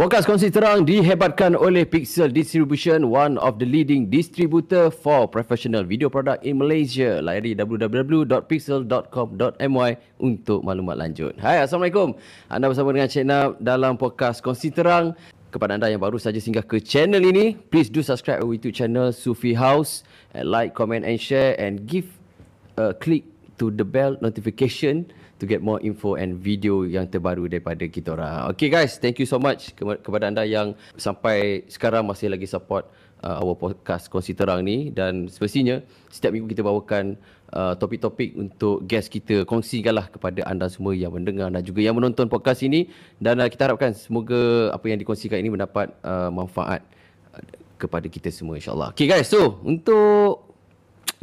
Podcast Kongsi Terang dihebatkan oleh Pixel Distribution, one of the leading distributor for professional video product in Malaysia. Layari www.pixel.com.my untuk maklumat lanjut. Hai, Assalamualaikum. Anda bersama dengan Cik Nab dalam podcast Kongsi Terang. Kepada anda yang baru saja singgah ke channel ini, please do subscribe our YouTube channel Sufi House, and like, comment and share and give a click to the bell notification to get more info and video yang terbaru daripada kita orang. Okay guys, thank you so much ke- kepada anda yang sampai sekarang masih lagi support uh, our podcast Kongsi Terang ni dan semestinya setiap minggu kita bawakan uh, topik-topik untuk guest kita kongsikanlah kepada anda semua yang mendengar dan juga yang menonton podcast ini dan uh, kita harapkan semoga apa yang dikongsikan ini mendapat uh, manfaat uh, kepada kita semua insyaAllah. Okay guys, so untuk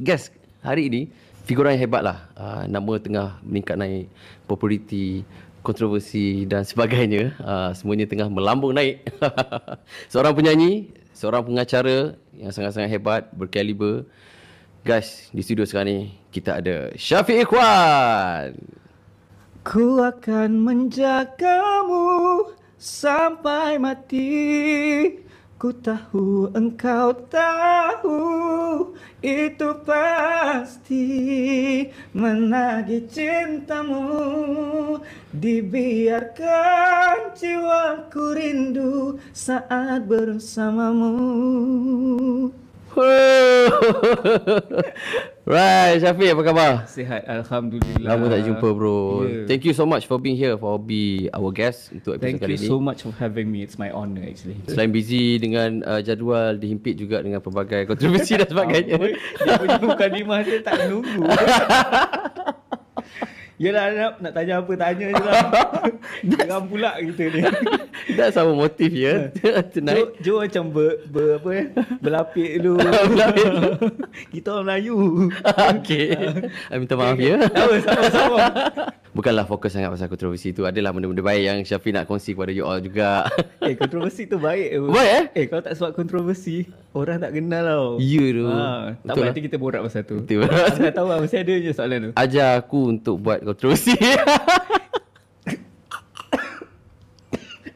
guest hari ini figuran yang hebat lah. Uh, nama tengah meningkat naik, populariti, kontroversi dan sebagainya. Uh, semuanya tengah melambung naik. seorang penyanyi, seorang pengacara yang sangat-sangat hebat, berkaliber. Guys, di studio sekarang ni kita ada Syafiq Ikhwan. Ku akan menjagamu sampai mati Ku tahu engkau tahu itu pasti Menagih cintamu. Dibiarkan jiwaku rindu saat bersamamu right, Syafiq apa khabar? Sihat Alhamdulillah Lama tak jumpa bro. Yeah. Thank you so much for being here for be our guest untuk episode Thank kali you ini. so much for having me It's my honor actually Selain busy dengan uh, jadual dihimpit juga dengan pelbagai kontroversi dan sebagainya. Dia punya mukadimah dia tak nunggu. Yelah nak, nak tanya apa tanya je lah. Geram pula kita ni. Dah sama motif ya Jo, tonight. Jo macam ber, ber apa eh? Berlapik dulu. Berlapik dulu. kita orang Melayu. okay. Minta maaf ya. Sama sama sama. Bukanlah fokus sangat pasal kontroversi tu. Adalah benda-benda baik yang Syafiq nak kongsi kepada you all juga. Eh kontroversi tu baik. Baik, eh? Eh kalau tak sebab kontroversi, orang tak kenal tau. Ya tu. Ha, tak apa lah. nanti kita borak pasal tu. Betul. Aku dah tahu lah mesti ada je soalan tu. Ajar aku untuk buat kontroversi.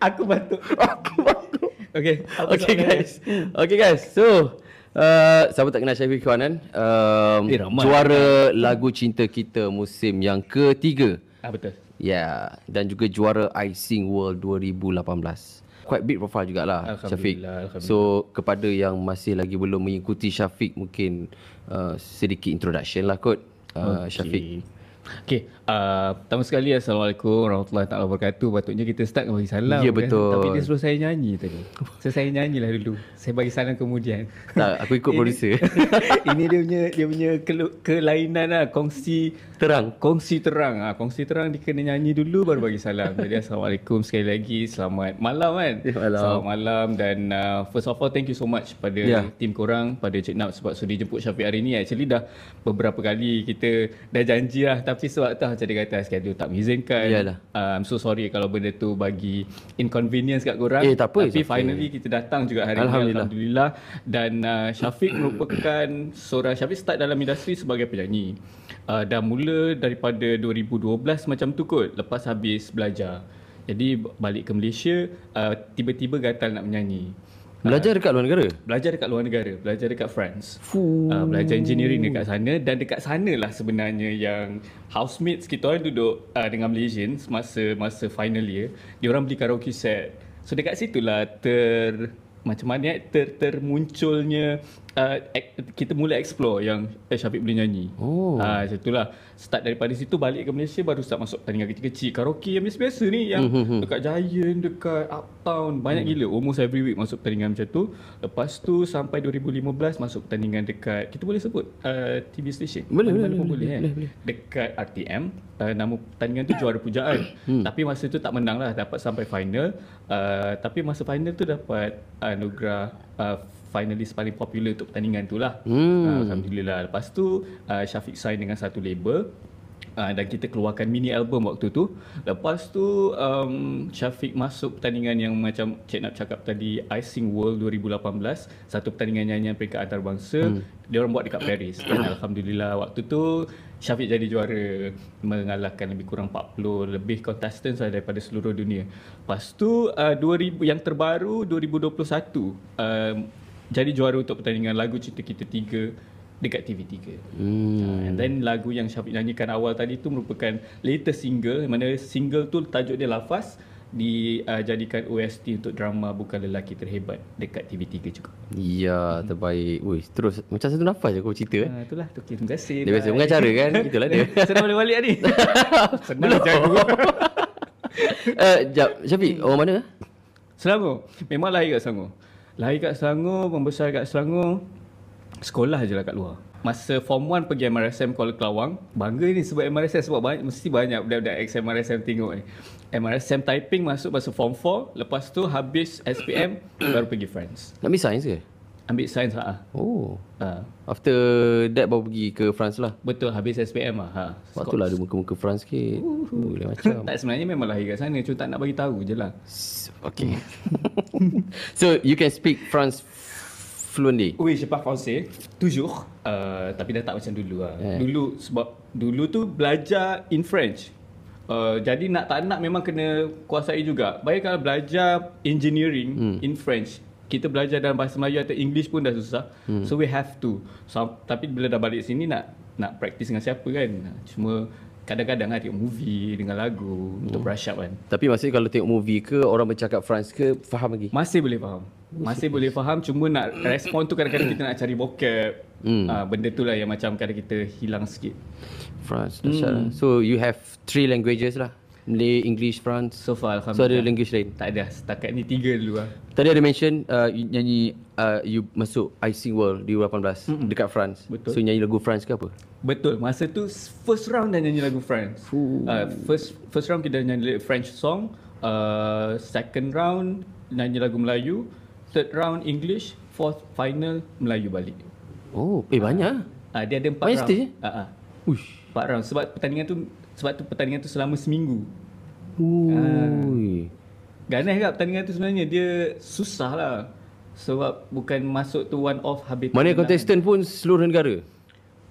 Aku batuk. aku baru. Okay. Okay guys. Okay guys. So, uh, siapa tak kenal Syafiq kan? Um, Eh, ramai. juara lagu cinta kita musim yang ketiga. Ah betul. Ya, yeah. dan juga juara I Sing World 2018. Quite big profile jugalah Syafiq. Alhamdulillah, alhamdulillah. So kepada yang masih lagi belum mengikuti Syafiq mungkin uh, sedikit introduction lah kot uh, okay. Syafiq. Okay, uh, pertama sekali Assalamualaikum warahmatullahi taala wabarakatuh. Patutnya kita start bagi salam. Ya, kan? betul. Tapi dia suruh saya nyanyi tadi. So saya nyanyilah dulu. Saya bagi salam kemudian. Tak, aku ikut producer. Ini dia punya dia punya kelainan lah kongsi Terang. kongsi terang ah kongsi terang dia kena nyanyi dulu baru bagi salam. Jadi assalamualaikum sekali lagi. Selamat malam kan. Ya, malam. Selamat malam dan uh, first of all thank you so much pada Ya. tim korang pada Cik Nap sebab sudi jemput Syafiq hari ni. Actually dah beberapa kali kita dah janji lah tapi sebab tu macam dia kata schedule tak mengizinkan. Yalah. Uh, I'm so sorry kalau benda tu bagi inconvenience kat korang. Eh, tak apa, Tapi it's okay. finally kita datang juga hari Alhamdulillah. ni Alhamdulillah dan uh, Syafiq merupakan seorang Syafiq start dalam industri sebagai penyanyi. Uh, dah mula daripada 2012 macam tu kot lepas habis belajar. Jadi balik ke Malaysia uh, tiba-tiba gatal nak menyanyi. Belajar dekat luar negara? Belajar dekat luar negara, belajar dekat France. Fuh. Uh, belajar engineering dekat sana dan dekat sana lah sebenarnya yang housemates kita orang duduk uh, dengan Malaysians masa masa final year, dia orang beli karaoke set. So dekat situlah ter macam mana eh, ter termunculnya uh, kita mula explore yang eh, Syafiq boleh nyanyi. Oh. Ah, macam itulah. Start daripada situ balik ke Malaysia baru start masuk pertandingan kecil-kecil. Karaoke yang biasa-biasa ni yang Hmm, dekat Giant, dekat Uptown, banyak gila. Almost every week masuk pertandingan macam tu. Lepas tu sampai 2015 masuk pertandingan dekat kita boleh sebut uh, TV station. Boleh, boleh, boleh, boleh, boleh, eh. boleh. Dekat RTM, uh, nama pertandingan tu juara pujaan. Hmm. Tapi masa tu tak menang lah, dapat sampai final. Uh, tapi masa final tu dapat anugerah uh, finalis paling popular untuk pertandingan tu lah. Hmm. Uh, Alhamdulillah. Lepas tu uh, Syafiq sign dengan satu label Uh, dan kita keluarkan mini album waktu tu. Lepas tu um, Syafiq masuk pertandingan yang macam Cik nak cakap tadi Icing World 2018. Satu pertandingan nyanyian peringkat antarabangsa. Hmm. Dia orang buat dekat Paris. Dan Alhamdulillah waktu tu Syafiq jadi juara mengalahkan lebih kurang 40 lebih contestants lah daripada seluruh dunia. Lepas tu uh, 2000 yang terbaru 2021 um, jadi juara untuk pertandingan lagu Cinta Kita Tiga dekat TV3. Hmm. Uh, and then lagu yang Syafiq nyanyikan awal tadi tu merupakan latest single mana single tu tajuk dia Lafaz dijadikan uh, OST untuk drama Bukan Lelaki Terhebat dekat TV3 juga. Ya, terbaik. Wih, terus macam satu nafas je kau cerita eh. Uh, itulah, tu terima kasih. Dia biasa mengacara kan? Itulah dia. Senang boleh balik ni. Senang jago. uh, jap, Syafiq, orang mana? Selangor. Memang lahir kat Selangor. Lahir kat Selangor, membesar kat Selangor sekolah je lah kat luar. Masa form 1 pergi MRSM Kuala Kelawang, bangga ni sebab MRSM sebab banyak, mesti banyak budak-budak ex MRSM tengok ni. MRSM typing masuk masa form 4, lepas tu habis SPM baru pergi France. Nak ambil sains ke? Ambil sains lah. Oh. Ha. After that baru pergi ke France lah. Betul, habis SPM lah. Ha. Waktu lah ada muka-muka France sikit. Uh, macam. tak sebenarnya memang lahir kat sana, cuma tak nak bagi tahu je lah. Okay. so you can speak France fluently? Oui, je parle français. Toujours. Uh, tapi dah tak macam dulu lah. Yeah. Dulu sebab dulu tu belajar in French. Uh, jadi nak tak nak memang kena kuasai juga. Baik kalau belajar engineering hmm. in French, kita belajar dalam bahasa Melayu atau English pun dah susah. Hmm. So we have to. So, tapi bila dah balik sini nak nak practice dengan siapa kan? Cuma kadang-kadang lah tengok movie dengan lagu hmm. untuk brush up kan. Tapi maksudnya kalau tengok movie ke orang bercakap France ke faham lagi? Masih boleh faham. Masih boleh faham cuma nak respon tu kadang-kadang kita nak cari vocab. Hmm. Uh, benda tu lah yang macam kadang kita hilang sikit. France, hmm. So you have three languages lah. Malay, English, France. So far Alhamdulillah. So ada language lain? Tak ada. Setakat ni tiga dulu lah. Tadi ada mention uh, you nyanyi uh, you masuk Icing World di 18 mm-hmm. dekat France. Betul. So nyanyi lagu France ke apa? Betul. Masa tu first round dah nyanyi lagu France. Uh, first first round kita nyanyi French song. Uh, second round nyanyi lagu Melayu third round English, fourth final Melayu balik. Oh, eh banyak. Ah, uh, dia ada empat banyak round. Stage, ah, uh, uh. Uish, empat round sebab pertandingan tu sebab tu pertandingan tu selama seminggu. Ui. Uh, ganas kan pertandingan tu sebenarnya dia susah lah. Sebab bukan masuk tu one off habis. Mana kontestan pun seluruh negara?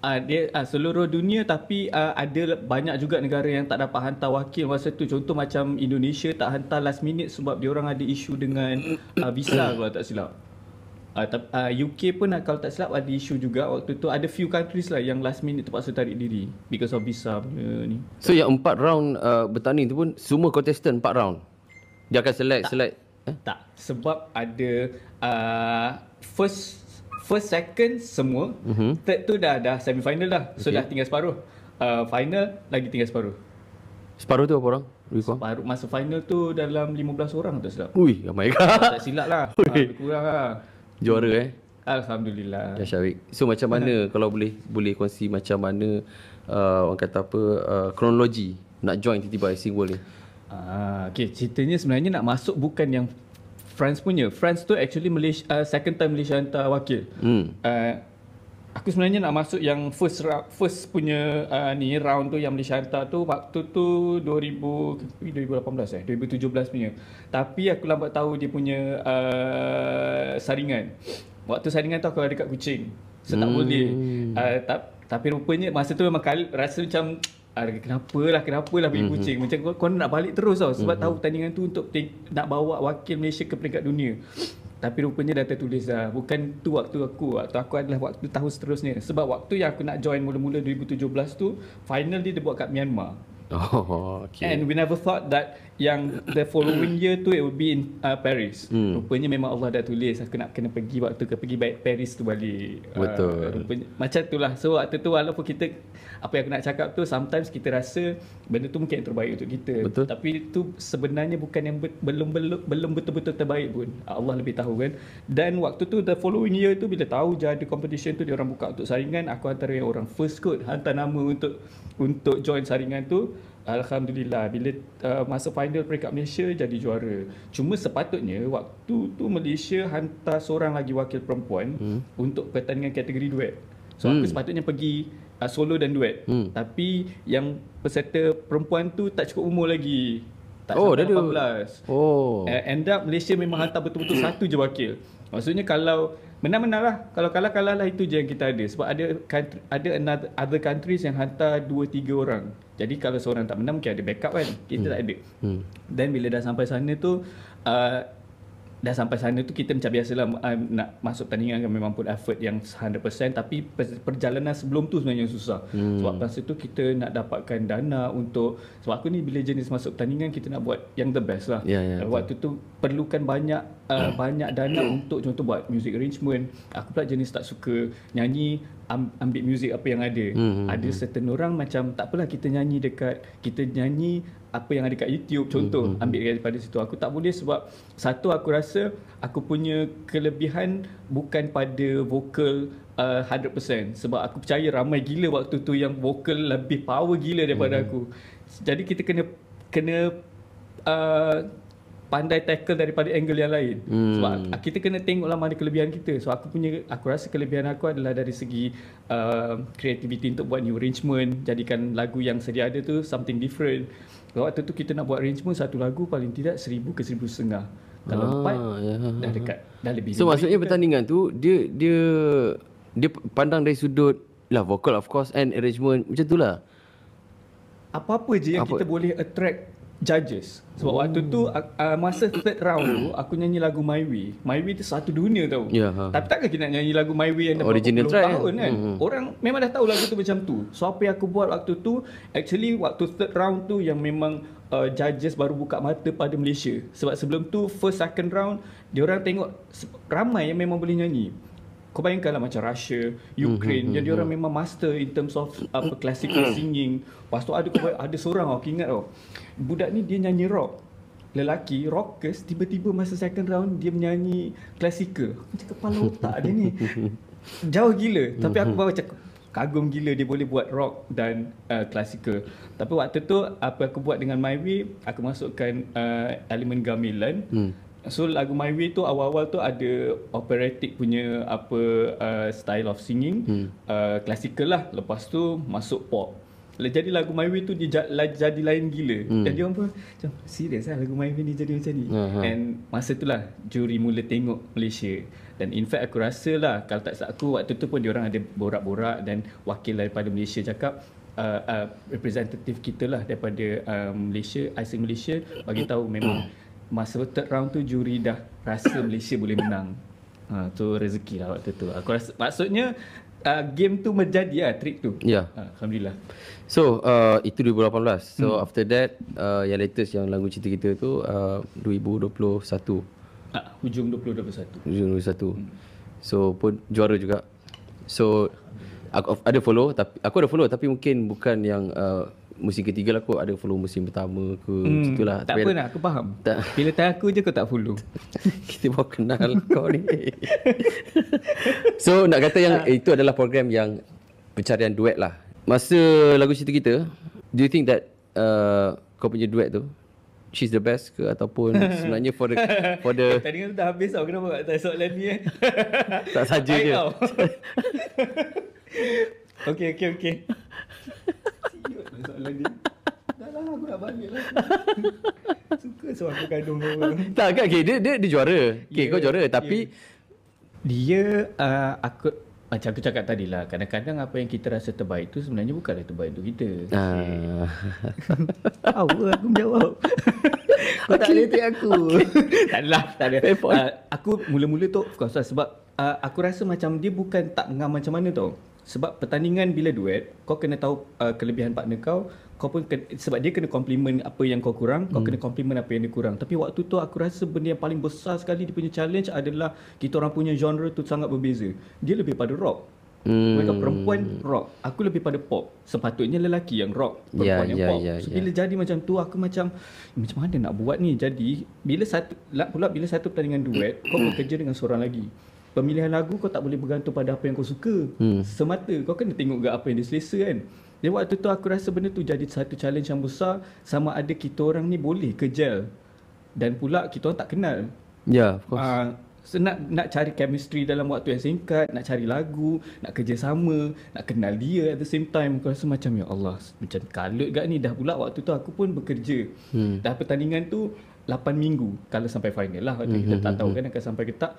Uh, dia uh, seluruh dunia tapi uh, ada banyak juga negara yang tak dapat hantar wakil masa tu contoh macam Indonesia tak hantar last minute sebab dia orang ada isu dengan uh, visa kalau tak silap. Uh, uh, UK pun uh, kalau tak silap ada isu juga waktu tu ada few countries lah yang last minute terpaksa tarik diri because of visa punya ni. So yang empat round uh, bertanding tu pun semua contestant empat round. Dia akan select tak. select eh? Tak sebab ada uh, first first second semua mm-hmm. third tu dah dah semi final dah so okay. dah tinggal separuh uh, final lagi tinggal separuh separuh tu apa orang separuh masa final tu dalam 15 orang tu silap ui oh my god tak silap lah uh, kurang lah juara eh Alhamdulillah. Ya Syafiq. So macam mana kalau boleh boleh kongsi macam mana uh, orang kata apa uh, kronologi nak join tiba-tiba Icing World ni? Ah, okay. Ceritanya sebenarnya nak masuk bukan yang France punya. France tu actually Malaysia uh, second time Malaysia hantar wakil. Hmm. Uh, aku sebenarnya nak masuk yang first first punya uh, ni round tu yang Malaysia hantar tu waktu tu 2000 2018 eh 2017 punya. Tapi aku lambat tahu dia punya uh, saringan. Waktu saringan tu aku ada kat Kuching. So hmm. tak boleh. Uh, ta- tapi rupanya masa tu memang kali, rasa macam kenapa lah, kenapa lah pergi kucing. Mhm. Mm-hmm. Macam kau, kau nak balik terus tau. Sebab mm-hmm. tahu pertandingan tu untuk nak bawa wakil Malaysia ke peringkat dunia. Tapi rupanya dah tertulis lah. Bukan tu waktu aku. Waktu aku adalah waktu tahun seterusnya. Sebab waktu yang aku nak join mula-mula 2017 tu, final dia dia buat kat Myanmar. Oh, okay. And we never thought that yang the following year tu it would be in uh, Paris. Hmm. Rupanya memang Allah dah tulis aku nak kena pergi waktu ke pergi baik Paris tu balik. Betul. Uh, rupanya, macam itulah. So waktu tu walaupun kita apa yang aku nak cakap tu sometimes kita rasa benda tu mungkin yang terbaik untuk kita. Betul. Tapi itu sebenarnya bukan yang be- belum belum belum betul-betul terbaik pun. Allah lebih tahu kan. Dan waktu tu the following year tu bila tahu jadi competition tu dia orang buka untuk saringan aku antara yang orang first kot hantar nama untuk untuk join saringan tu Alhamdulillah bila uh, masa final peringkat Malaysia jadi juara. Cuma sepatutnya waktu tu Malaysia hantar seorang lagi wakil perempuan hmm. untuk pertandingan kategori duet. So hmm. aku sepatutnya pergi uh, solo dan duet. Hmm. Tapi yang peserta perempuan tu tak cukup umur lagi. Tak Oh, sampai dah ada. 18. Oh. Uh, end up Malaysia memang hantar betul-betul satu je wakil. Maksudnya kalau menang-menang lah. Kalau kalah-kalah lah itu je yang kita ada. Sebab ada country, ada another, other countries yang hantar 2-3 orang. Jadi kalau seorang tak menang mungkin ada backup kan. Kita hmm. tak ada. Hmm. Dan bila dah sampai sana tu uh, dah sampai sana tu kita macam biasalah uh, nak masuk pertandingan kan memang put effort yang 100% tapi per- perjalanan sebelum tu sebenarnya susah. Hmm. Sebab masa tu kita nak dapatkan dana untuk sebab aku ni bila jenis masuk pertandingan kita nak buat yang the best lah. Ya, ya, Uh, Waktu tu perlukan banyak uh, banyak dana untuk contoh buat music arrangement. Aku pula jenis tak suka nyanyi am- ambil music apa yang ada. Hmm, Ada certain orang macam tak apalah kita nyanyi dekat kita nyanyi apa yang ada kat YouTube contoh Hmm, ambil daripada situ. Aku tak boleh sebab satu aku rasa aku punya kelebihan bukan pada vokal uh, 100% sebab aku percaya ramai gila waktu tu yang vokal lebih power gila daripada Hmm. aku. Jadi kita kena kena uh, pandai tackle daripada angle yang lain. Hmm. Sebab kita kena tengoklah mana kelebihan kita. So aku punya aku rasa kelebihan aku adalah dari segi uh, creativity untuk buat new arrangement, jadikan lagu yang sedia ada tu something different. Waktu tu kita nak buat arrangement satu lagu paling tidak seribu ke seribu setengah. Kalau Ah, empat ya. dah dekat dah lebih. So maksudnya dekat. pertandingan tu dia dia dia pandang dari sudut lah vocal of course and arrangement macam tu lah. apa-apa je yang Apa? kita boleh attract judges. Sebab oh. waktu tu uh, masa third round tu aku nyanyi lagu My Way. My Way tu satu dunia tau. Ya, ha. Tapi takkan kita nak nyanyi lagu My Way yang dah Original puluh tahun eh? kan. Hmm. Orang memang dah tahu lagu tu macam tu. So apa yang aku buat waktu tu actually waktu third round tu yang memang uh, judges baru buka mata pada Malaysia. Sebab sebelum tu first second round dia orang tengok ramai yang memang boleh nyanyi. Kau bayangkanlah macam Russia, Ukraine, yang dia orang memang master in terms of apa classical singing. Lepas tu ada ada seorang aku ingat tau. Budak ni dia nyanyi rock. Lelaki rockers tiba-tiba masa second round dia menyanyi classical. Macam kepala otak dia ni. Jauh gila. Tapi aku baru macam kagum gila dia boleh buat rock dan uh, classical. Tapi waktu tu apa aku buat dengan My Way, aku masukkan uh, elemen gamelan. Hmm. So lagu My Way tu awal-awal tu ada operatic punya apa uh, style of singing, hmm. uh, classical lah. Lepas tu masuk pop. Jadi lagu My Way tu dia jadi lain gila. Hmm. Dan dia orang pun macam serius lah lagu My Way ni jadi macam ni. Aha. And masa tu lah juri mula tengok Malaysia. Dan in fact aku rasa lah kalau tak silap aku waktu tu pun dia orang ada borak-borak dan wakil daripada Malaysia cakap uh, uh, representative kita lah daripada uh, Malaysia, ISIC Malaysia bagi tahu memang masa third round tu juri dah rasa Malaysia boleh menang. Ha, tu rezeki lah waktu tu. Aku rasa maksudnya uh, game tu menjadi lah trick tu. Ya. Ha, Alhamdulillah. So uh, itu 2018. So hmm. after that uh, yang latest yang lagu cerita kita tu uh, 2021. Ha, hujung 2021. 2021. So pun juara juga. So aku ada follow tapi aku ada follow tapi mungkin bukan yang uh, musim ketiga lah aku ada follow musim pertama ke hmm, macam tu lah. Tak Tapi apa nak, aku faham. Tak. Bila tanya aku je kau tak follow. kita baru kenal kau ni. so nak kata yang eh, itu adalah program yang pencarian duet lah. Masa lagu cerita kita, do you think that uh, kau punya duet tu she's the best ke ataupun sebenarnya for the for the Tadi kan dah habis tau. Kenapa tak tanya soalan ni eh? Tak saja je. tau. okey, okey, lah soalan ni. Dah lah, aku nak balik lah. Suka suara aku kandung kau. tak kan okay, dia, dia dia juara. Okay, Ya, kau juara tapi Dia, uh, aku, macam aku cakap tadi lah, kadang-kadang apa yang kita rasa terbaik tu sebenarnya bukanlah terbaik untuk kita. ah, Tahu aku menjawab. Kau tak boleh take aku. tak adalah, tak ada. Fair point. Uh, aku mula-mula tu of course lah sebab uh, aku rasa macam dia bukan tak ngam macam mana tau. Sebab pertandingan bila duet, kau kena tahu uh, kelebihan partner kau, kau pun kena, sebab dia kena compliment apa yang kau kurang, kau kena compliment apa yang dia kurang. Tapi waktu tu aku rasa benda yang paling besar sekali dia punya challenge adalah kita orang punya genre tu sangat berbeza. Dia lebih pada rock. Hmm. Mereka perempuan rock. Aku lebih pada pop. Sepatutnya lelaki yang rock, Ya, perempuan yang ya, pop. ya, so bila jadi macam tu aku macam macam mana nak buat ni. Jadi bila satu pula bila satu pertandingan duet, kau bekerja dengan seorang lagi. Pemilihan lagu kau tak boleh bergantung pada apa yang kau suka. Hmm. Semata kau kena tengok juga apa yang dia selesa kan. Jadi waktu tu aku rasa benda tu jadi satu challenge yang besar sama ada kita orang ni boleh ke gel dan pula kita orang tak kenal. ya, of course. Uh, So, nak nak cari chemistry dalam waktu yang singkat, nak cari lagu, nak kerjasama, nak kenal dia at the same time. Aku rasa macam ya Allah, macam kalut gak ni dah pula waktu tu aku pun bekerja. Hmm. Dah pertandingan tu 8 minggu kalau sampai final lah. Waktu hmm. kita tak tahu kan akan sampai ke tak.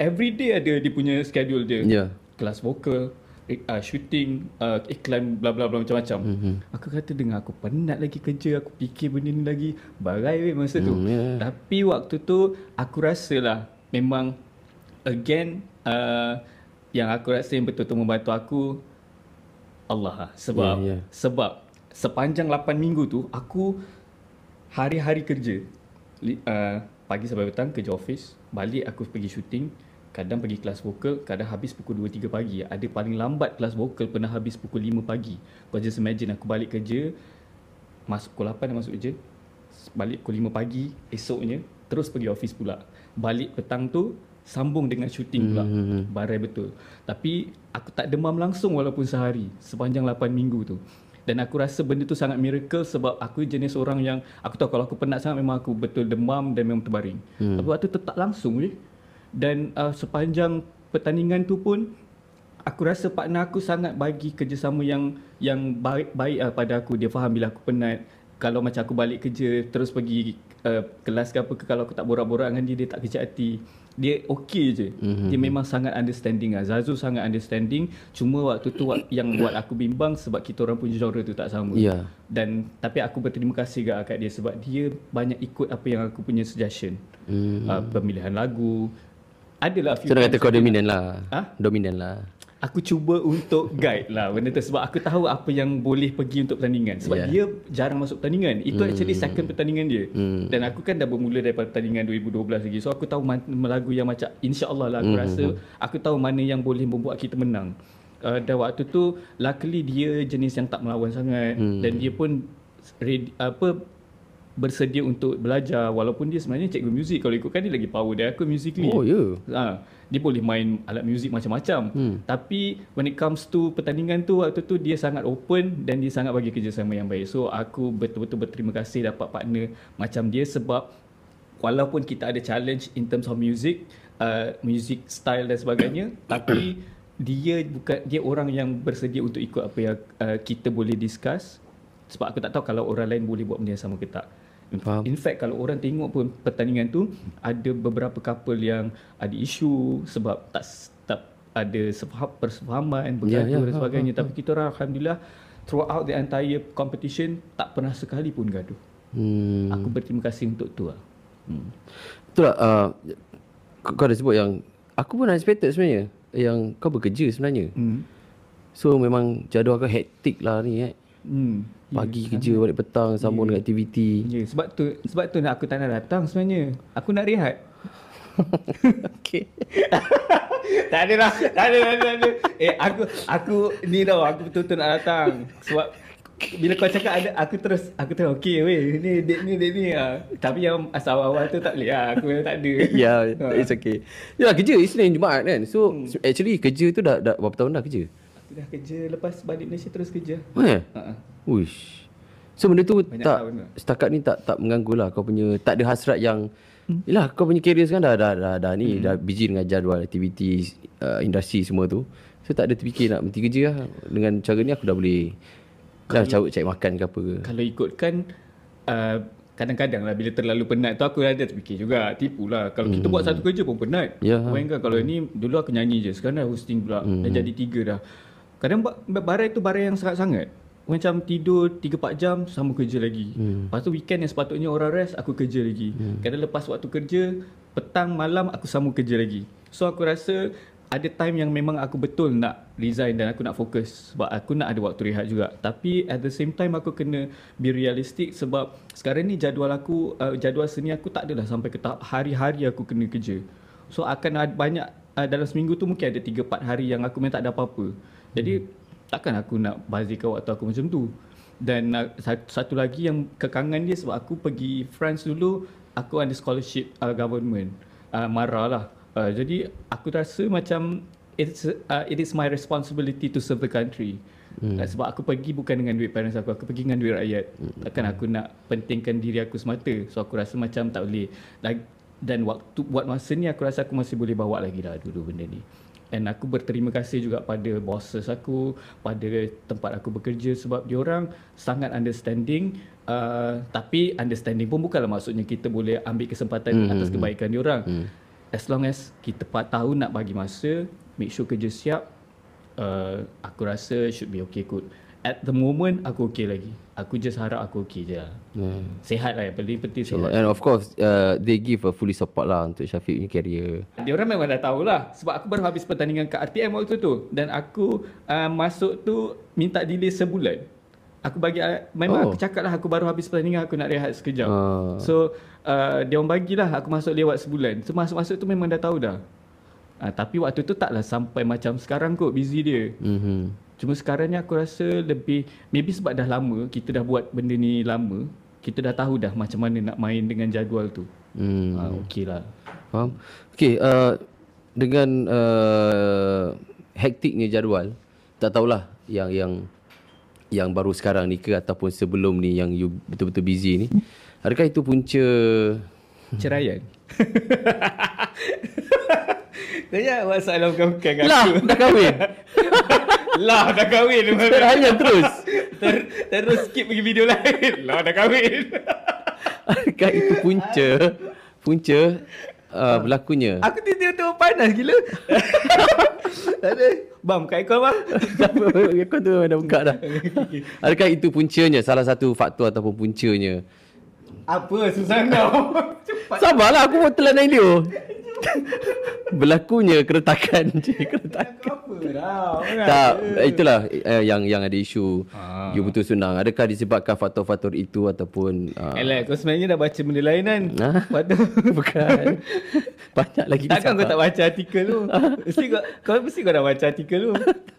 Every day ada dia punya schedule dia. Ya. Kelas vokal, uh, shooting, uh, iklan bla bla bla macam-macam. Mhm. Aku kata dengar aku penat lagi kerja, aku fikir benda ni lagi barai weh masa tu. Hmm, ya. Tapi waktu tu aku rasalah memang again uh, yang aku rasa yang betul-betul membantu aku Allah lah. sebab Ya, ya. sebab sepanjang 8 minggu tu aku hari-hari kerja uh, pagi sampai petang kerja office balik aku pergi shooting kadang pergi kelas vokal kadang habis pukul 2 3 pagi. Ada paling lambat kelas vokal pernah habis pukul 5 pagi. Kau just imagine aku balik kerja masuk pukul 8 dah masuk kerja balik pukul 5 pagi esoknya terus pergi office pula. Balik petang tu sambung dengan shooting pula. Hmm. barai betul. Tapi aku tak demam langsung walaupun sehari sepanjang 8 minggu tu. Dan aku rasa benda tu sangat miracle sebab aku jenis orang yang aku tahu kalau aku penat sangat memang aku betul demam dan memang terbaring. Hmm. tapi waktu tu tak langsung weh dan uh, sepanjang pertandingan tu pun aku rasa partner aku sangat bagi kerjasama yang yang baik baik uh, pada aku. Dia faham bila aku penat. Kalau macam aku balik kerja terus pergi uh, kelas ke apa ke kalau aku tak borak-borak dengan dia dia tak kecil hati. Dia okey je. Mm-hmm. dia memang sangat understanding. Lah Zazu sangat understanding. Cuma waktu tu yang buat aku bimbang sebab kita orang punya genre tu tak sama. Ya. dan tapi aku berterima kasih gak kat dia sebab dia banyak ikut apa yang aku punya suggestion. Hmm. uh, pemilihan lagu adalah few So nak kata times kau dominan lah. Ha? Dominan lah. Aku cuba untuk guide lah benda tu sebab aku tahu apa yang boleh pergi untuk pertandingan sebab Yeah. dia jarang masuk pertandingan. Itu Hmm. actually second pertandingan dia. Hmm. Dan aku kan dah bermula daripada pertandingan 2012 lagi. So aku tahu man- lagu yang macam insya-Allah lah aku Hmm. rasa aku tahu mana yang boleh membuat kita menang. Uh, dan waktu tu luckily dia jenis yang tak melawan sangat Hmm. dan dia pun ready, apa bersedia untuk belajar walaupun dia sebenarnya cikgu muzik kalau ikutkan dia lagi power dari aku musically. Oh, ya. Ha, dia boleh main alat muzik macam-macam. Hmm. Tapi when it comes to pertandingan tu waktu tu dia sangat open dan dia sangat bagi kerjasama yang baik. So aku betul-betul berterima kasih dapat partner macam dia sebab walaupun kita ada challenge in terms of music, uh, music style dan sebagainya, tapi dia bukan dia orang yang bersedia untuk ikut apa yang uh, kita boleh discuss sebab aku tak tahu kalau orang lain boleh buat benda yang sama ke tak. Faham. In fact kalau orang tengok pun pertandingan tu ada beberapa couple yang ada isu sebab tak tak ada sefaham, persefahaman bergaduh Ya, ya, dan ha, sebagainya tapi kita orang alhamdulillah throughout the entire competition tak pernah sekali pun gaduh. Hmm. Aku berterima kasih untuk tu lah. Hmm. Betul tak? Uh, kau ada sebut yang aku pun unexpected sebenarnya yang kau bekerja sebenarnya. Hmm. So memang jadual kau hektik lah ni eh. Hmm. Pagi kerja balik petang sambung dengan aktiviti. Ya, sebab tu sebab tu nak aku tak nak datang sebenarnya. Aku nak rehat. okay. tak ada lah. Tak ada, tak ada, tak ada. Eh, aku aku ni tau, aku betul-betul nak datang. Sebab bila kau cakap ada aku terus aku terus okey weh ni date ni date ni ah. Tapi yang asal awal tu tak boleh lah. Aku memang tak ada. Ya, yeah, it's okay. Yalah kerja Isnin Jumaat kan. So hmm. actually kerja tu dah, dah berapa tahun dah kerja? Aku dah kerja lepas balik Malaysia terus kerja. Eh. Ha. Uish. So benda tu Banyak tak lah. setakat ni tak tak mengganggu lah kau punya tak ada hasrat yang hmm. Yalah kau punya career sekarang dah dah dah, dah ni hmm. dah busy dengan jadual aktiviti uh, industri semua tu. So tak ada terfikir nak berhenti kerja lah. Dengan cara ni aku dah boleh dah cari cari makan ke apa ke. Kalau ikutkan uh, kadang-kadang lah bila terlalu penat tu aku ada terfikir juga tipu lah kalau kita buat satu kerja pun penat Ya. bayangkan kalau ni dulu aku nyanyi je sekarang dah hosting pula dah jadi tiga dah kadang ba- barai tu barai yang sangat-sangat macam tidur 3-4 jam sama kerja lagi. Lepas tu weekend yang sepatutnya orang rest aku kerja lagi. Kadang lepas waktu kerja petang malam aku sama kerja lagi. So aku rasa ada time yang memang aku betul nak resign dan aku nak fokus. Sebab aku nak ada waktu rehat juga. Tapi at the same time aku kena be realistic sebab sekarang ni jadual aku uh, jadual seni aku tak adalah sampai ke tahap hari-hari aku kena kerja. So akan ada banyak uh, dalam seminggu tu mungkin ada 3 4 hari yang aku memang tak ada apa-apa. Jadi takkan aku nak bazirkan waktu aku macam tu. Dan uh, satu, lagi yang kekangan dia sebab aku pergi France dulu aku ada scholarship uh, government. Uh, Mara lah. Uh, jadi aku rasa macam it's uh, it is my responsibility to serve the country. Hmm. uh, sebab aku pergi bukan dengan duit parents aku aku pergi dengan duit rakyat. Hmm. takkan aku nak pentingkan diri aku semata. So aku rasa macam tak boleh. Dan waktu buat masa ni aku rasa aku masih boleh bawa lagi lah dua-dua benda ni and aku berterima kasih juga pada bosses aku pada tempat aku bekerja sebab diorang sangat understanding uh, tapi understanding pun bukanlah maksudnya kita boleh ambil kesempatan Hmm, mm-hmm. atas hmm, kebaikan diorang. As long as kita tahu nak bagi masa make sure kerja siap uh, aku rasa should be okay kot at the moment aku okay lagi aku just harap aku okay je lah. Hmm. Sehat lah yang paling penting sihat. And of course, uh, they give a fully support lah untuk Syafiq ni career. Dia orang memang dah tahu lah sebab aku baru habis pertandingan kat RTM waktu tu dan aku uh, masuk tu minta delay sebulan. Aku bagi uh, memang Oh. aku cakap lah aku baru habis pertandingan aku nak rehat sekejap. Ah. So uh, dia orang bagilah aku masuk lewat sebulan. So masuk-masuk tu memang dah tahu dah. Uh, tapi waktu tu taklah sampai macam sekarang kot busy dia. Mm-hmm. Cuma sekarang ni aku rasa lebih maybe sebab dah lama kita dah buat benda ni lama, kita dah tahu dah macam mana nak main dengan jadual tu. Hmm. Hmm. Uh, okey lah. Faham? Okay, uh, dengan uh, hektiknya jadual, tak tahulah yang yang yang baru sekarang ni ke ataupun sebelum ni yang you betul-betul busy ni. Adakah itu punca Ceraian. Tanya masalah bukan-bukan lah aku. dah kahwin. lah dah kahwin. Hanya terus. Ter, terus skip pergi video lain. Lah dah kahwin. Adakah itu punca punca uh, berlakunya? aku tiba-tiba panas gila. tak ada. Bam, kat aircon bang. Kau tu dah buka dah. Adakah itu puncanya salah satu faktor ataupun puncanya? Apa susah kau? Cepat. Sabarlah aku pun telan idea. Berlakunya keretakan je, keretakan. Apa dah? Tak, itulah uh, yang yang ada isu Ah. you betul senang. Adakah disebabkan faktor-faktor itu ataupun uh, Elak, kau sebenarnya dah baca benda lain kan? Ha? Bukan. Banyak lagi Takkan kau tak baca artikel tu? Mesti kau, kau mesti kau dah baca artikel tu.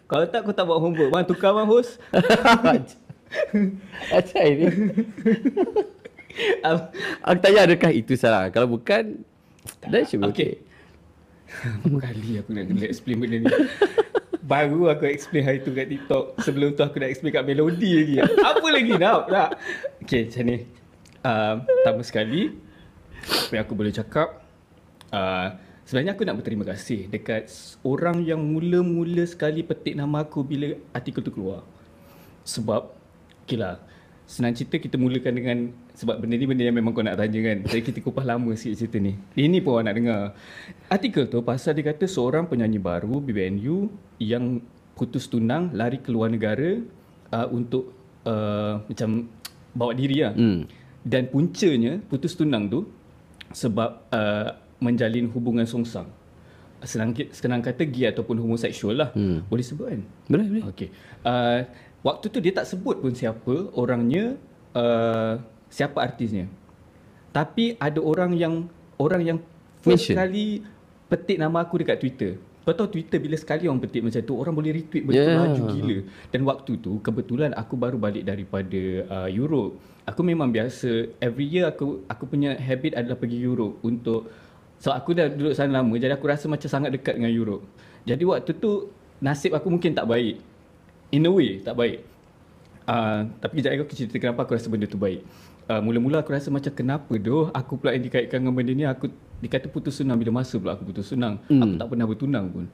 Kalau tak kau tak buat homework. Bang tukar bang host. Acai ni. Aku tanya adakah itu salah. Kalau bukan, should be okay. Berapa kali aku nak kena explain benda ni. Baru aku explain hari tu kat TikTok. Sebelum tu aku nak explain kat Melody lagi. Apa lagi nak? Tak. Okay macam ni. Uh, pertama sekali, apa yang aku boleh cakap. Uh, sebenarnya aku nak berterima kasih dekat orang yang mula-mula sekali petik nama aku bila artikel tu keluar. Sebab, okay lah, senang cerita kita mulakan dengan sebab benda ni benda yang memang kau nak tanya kan. Jadi kita kupas lama sikit cerita ni. Ini pun orang nak dengar. Artikel tu pasal dia kata seorang penyanyi baru BBNU yang putus tunang lari ke luar negara uh, untuk uh, macam bawa diri lah. Hmm. Dan puncanya putus tunang tu sebab uh, menjalin hubungan songsang. Senang, senang kata gay ataupun homoseksual lah. Hmm. Boleh sebut kan? Boleh, boleh. Okey. Uh, waktu tu dia tak sebut pun siapa orangnya, uh, siapa artisnya. Tapi ada orang yang orang yang first Mention. kali petik nama aku dekat Twitter. Kau tahu Twitter bila sekali orang petik macam tu, orang boleh retweet betul Yeah. laju gila. Dan waktu tu kebetulan aku baru balik daripada uh, Europe. Aku memang biasa every year aku aku punya habit adalah pergi Europe untuk so aku dah duduk sana lama jadi aku rasa macam sangat dekat dengan Europe. Jadi waktu tu nasib aku mungkin tak baik. In a way tak baik. Uh, tapi kejap aku cerita kenapa aku rasa benda tu baik. Uh, mula-mula aku rasa macam kenapa doh aku pula yang dikaitkan dengan benda ni aku dikata putus tunang bila masa pula aku putus tunang. Hmm. Aku tak pernah bertunang pun.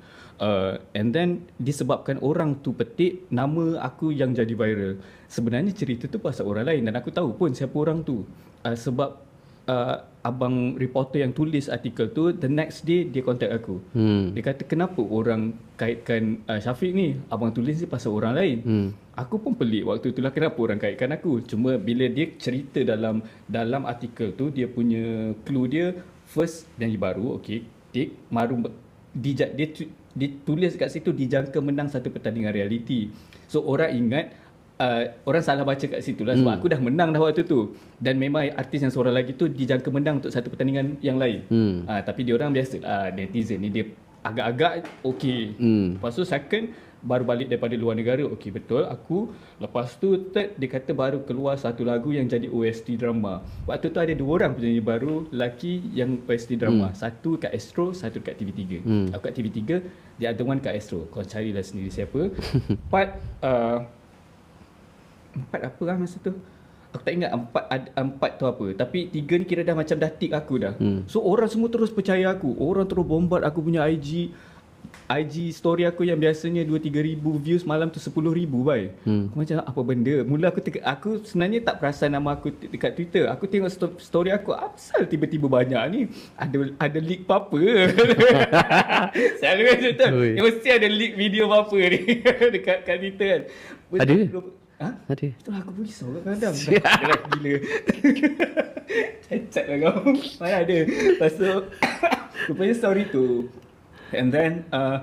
Uh, and then disebabkan orang tu petik nama aku yang jadi viral. Sebenarnya cerita tu pasal orang lain dan aku tahu pun siapa orang tu. Uh, sebab uh, abang reporter yang tulis artikel tu the next day dia contact aku. Hmm. Dia kata kenapa orang kaitkan uh, Syafiq ni abang tulis ni pasal orang lain. Hmm. Aku pun pelik waktu tu lah kenapa orang kaitkan aku. Cuma bila dia cerita dalam dalam artikel tu dia punya clue dia first dan baru okey tik maru dia, dia tulis kat situ dijangka menang satu pertandingan reality. So orang ingat uh, orang salah baca kat situ lah sebab Hmm. aku dah menang dah waktu tu dan memang artis yang seorang lagi tu dijangka menang untuk satu pertandingan yang lain. Hmm. Ah, tapi dia orang biasa ah, netizen ni dia agak-agak okey. Hmm. Lepas tu second baru balik daripada luar negara. Okey betul aku. Lepas tu third dia kata baru keluar satu lagu yang jadi OST drama. Waktu tu ada dua orang penyanyi baru lelaki yang OST drama. Hmm. Satu kat Astro, satu kat TV3. Hmm. Aku kat TV3, the other one kat Astro. Kau carilah sendiri siapa. Empat uh, empat apa lah masa tu? Aku tak ingat empat empat tu apa. Tapi tiga ni kira dah macam dah tick aku dah. Hmm. So orang semua terus percaya aku. Orang terus bombard aku punya IG. IG story aku yang biasanya 2-3 ribu views malam tu 10 ribu bai. Hmm. Aku macam apa benda? Mula aku teka, aku sebenarnya tak perasan nama aku de- dekat Twitter. Aku tengok sto- story aku, apasal tiba-tiba banyak ni? Ada ada leak apa? Selalu macam tu. Mesti ada leak video apa ni dekat kat Twitter kan. Ada? Ha? Ada. Itulah aku risau. Kadang-kadang Gerak gila. Cacat lah kau Mana ada. Lepas tu Rupanya story tu And then uh,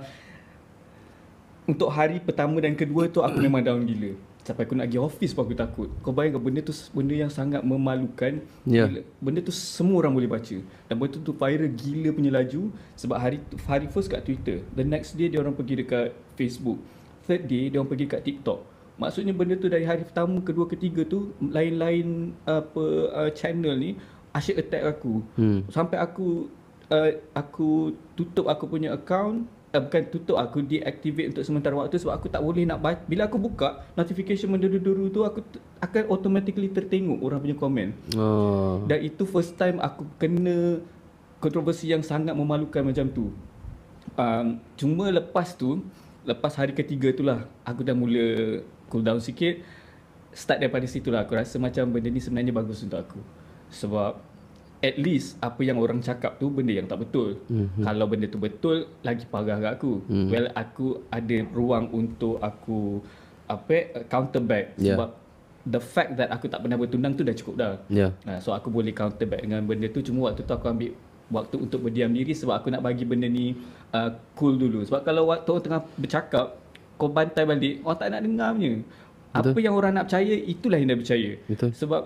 Untuk hari pertama dan kedua tu Aku memang down gila. Sampai aku nak pergi office pun aku takut. Kau bayangkan benda tu Benda yang sangat memalukan Ya. Gila. Benda tu semua orang boleh baca. Dan benda tu viral gila punya laju. Sebab hari tu, hari first kat Twitter. The next day dia orang pergi dekat Facebook. Third day dia orang pergi kat TikTok Maksudnya benda tu dari hari pertama, kedua, ketiga tu Lain-lain apa uh, channel ni Asyik attack aku Hmm. Sampai aku uh, Aku tutup aku punya account uh, Bukan tutup aku deactivate untuk sementara waktu Sebab aku tak boleh nak baca Bila aku buka Notification menderu-deru tu Aku t- akan automatically tertengok orang punya komen Oh. dan itu first time aku kena kontroversi yang sangat memalukan macam tu. Um, cuma lepas tu, lepas hari ketiga tu lah, aku dah mula cool down sikit. Start daripada situ lah, aku rasa macam benda ni sebenarnya bagus untuk aku. Sebab at least apa yang orang cakap tu benda yang tak betul. Mm-hmm. Kalau benda tu betul, lagi parah kat aku. Mm. Well, aku ada ruang untuk aku apa eh, counter back Yeah. sebab the fact that aku tak pernah bertunang tu dah cukup dah. Ya. Ha, so aku boleh counter back dengan benda tu cuma waktu tu aku ambil waktu untuk berdiam diri sebab aku nak bagi benda ni uh, cool dulu. Sebab kalau waktu tengah bercakap kau bantai balik orang tak nak dengar punya. Apa yang orang nak percaya itulah yang dia percaya. Betul. Sebab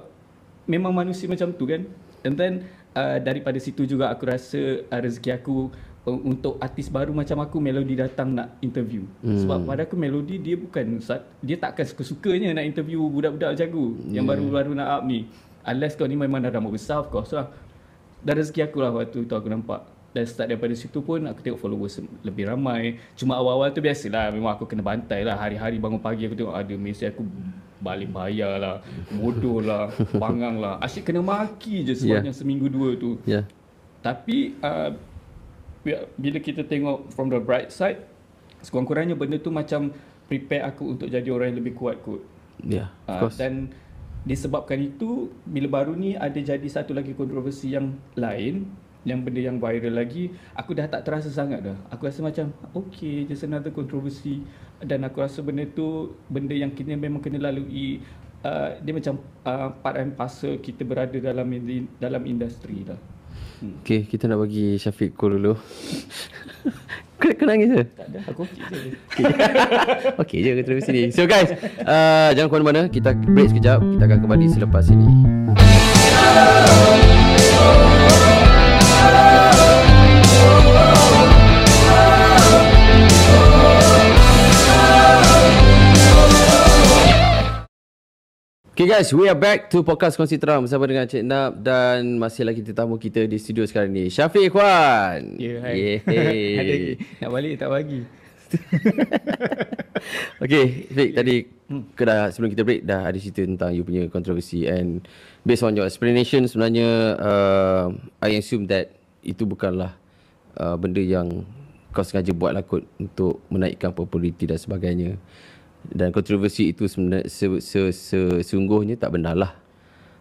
memang manusia macam tu kan. And then uh, daripada situ juga aku rasa uh, rezeki aku uh, untuk artis baru macam aku Melody datang nak interview. Hmm. Sebab pada aku Melody dia bukan dia takkan suka-sukanya nak interview budak-budak macam aku hmm. yang baru-baru nak up ni. Unless kau ni memang dah rambut besar of course lah. Dan rezeki aku lah waktu tu aku nampak. Dan start daripada situ pun aku tengok followers lebih ramai. Cuma awal-awal tu biasalah memang aku kena bantai lah. Hari-hari bangun pagi aku tengok ada mesej aku balik bayar lah, bodoh lah, bangang lah. Asyik kena maki je sebanyak yeah. seminggu dua tu. Ya. Tapi uh, bi- bila kita tengok from the bright side, sekurang-kurangnya benda tu macam prepare aku untuk jadi orang yang lebih kuat kot. Ya. Of Uh, course. dan disebabkan itu bila baru ni ada jadi satu lagi kontroversi yang lain yang benda yang viral lagi aku dah tak terasa sangat dah aku rasa macam okay just another controversy dan aku rasa benda tu benda yang kita memang kena lalui uh, dia macam uh, part and parcel kita berada dalam dalam industri lah hmm. Okay, kita nak bagi Syafiq call dulu. kau, kau nangis ke? tak ada aku okey je Okey je kita sini. So guys, uh, jangan ke mana-mana. Kita break sekejap. Kita akan kembali selepas ini. Okay guys, we are back to podcast Kongsi Terang bersama dengan Cik Nap dan masih lagi tetamu kita di studio sekarang ni. Syafiq Ikhwan. ya hai Yeay. ada lagi nak balik tak bagi Okay, Fik, tadi hmm. dah sebelum kita break dah ada cerita tentang you punya kontroversi and based on your explanation sebenarnya uh, I assume that itu bukanlah uh, benda yang kau sengaja buat lah kot untuk menaikkan populariti dan sebagainya. Dan kontroversi itu sebenarnya se, se, se, sesungguhnya tak benar lah.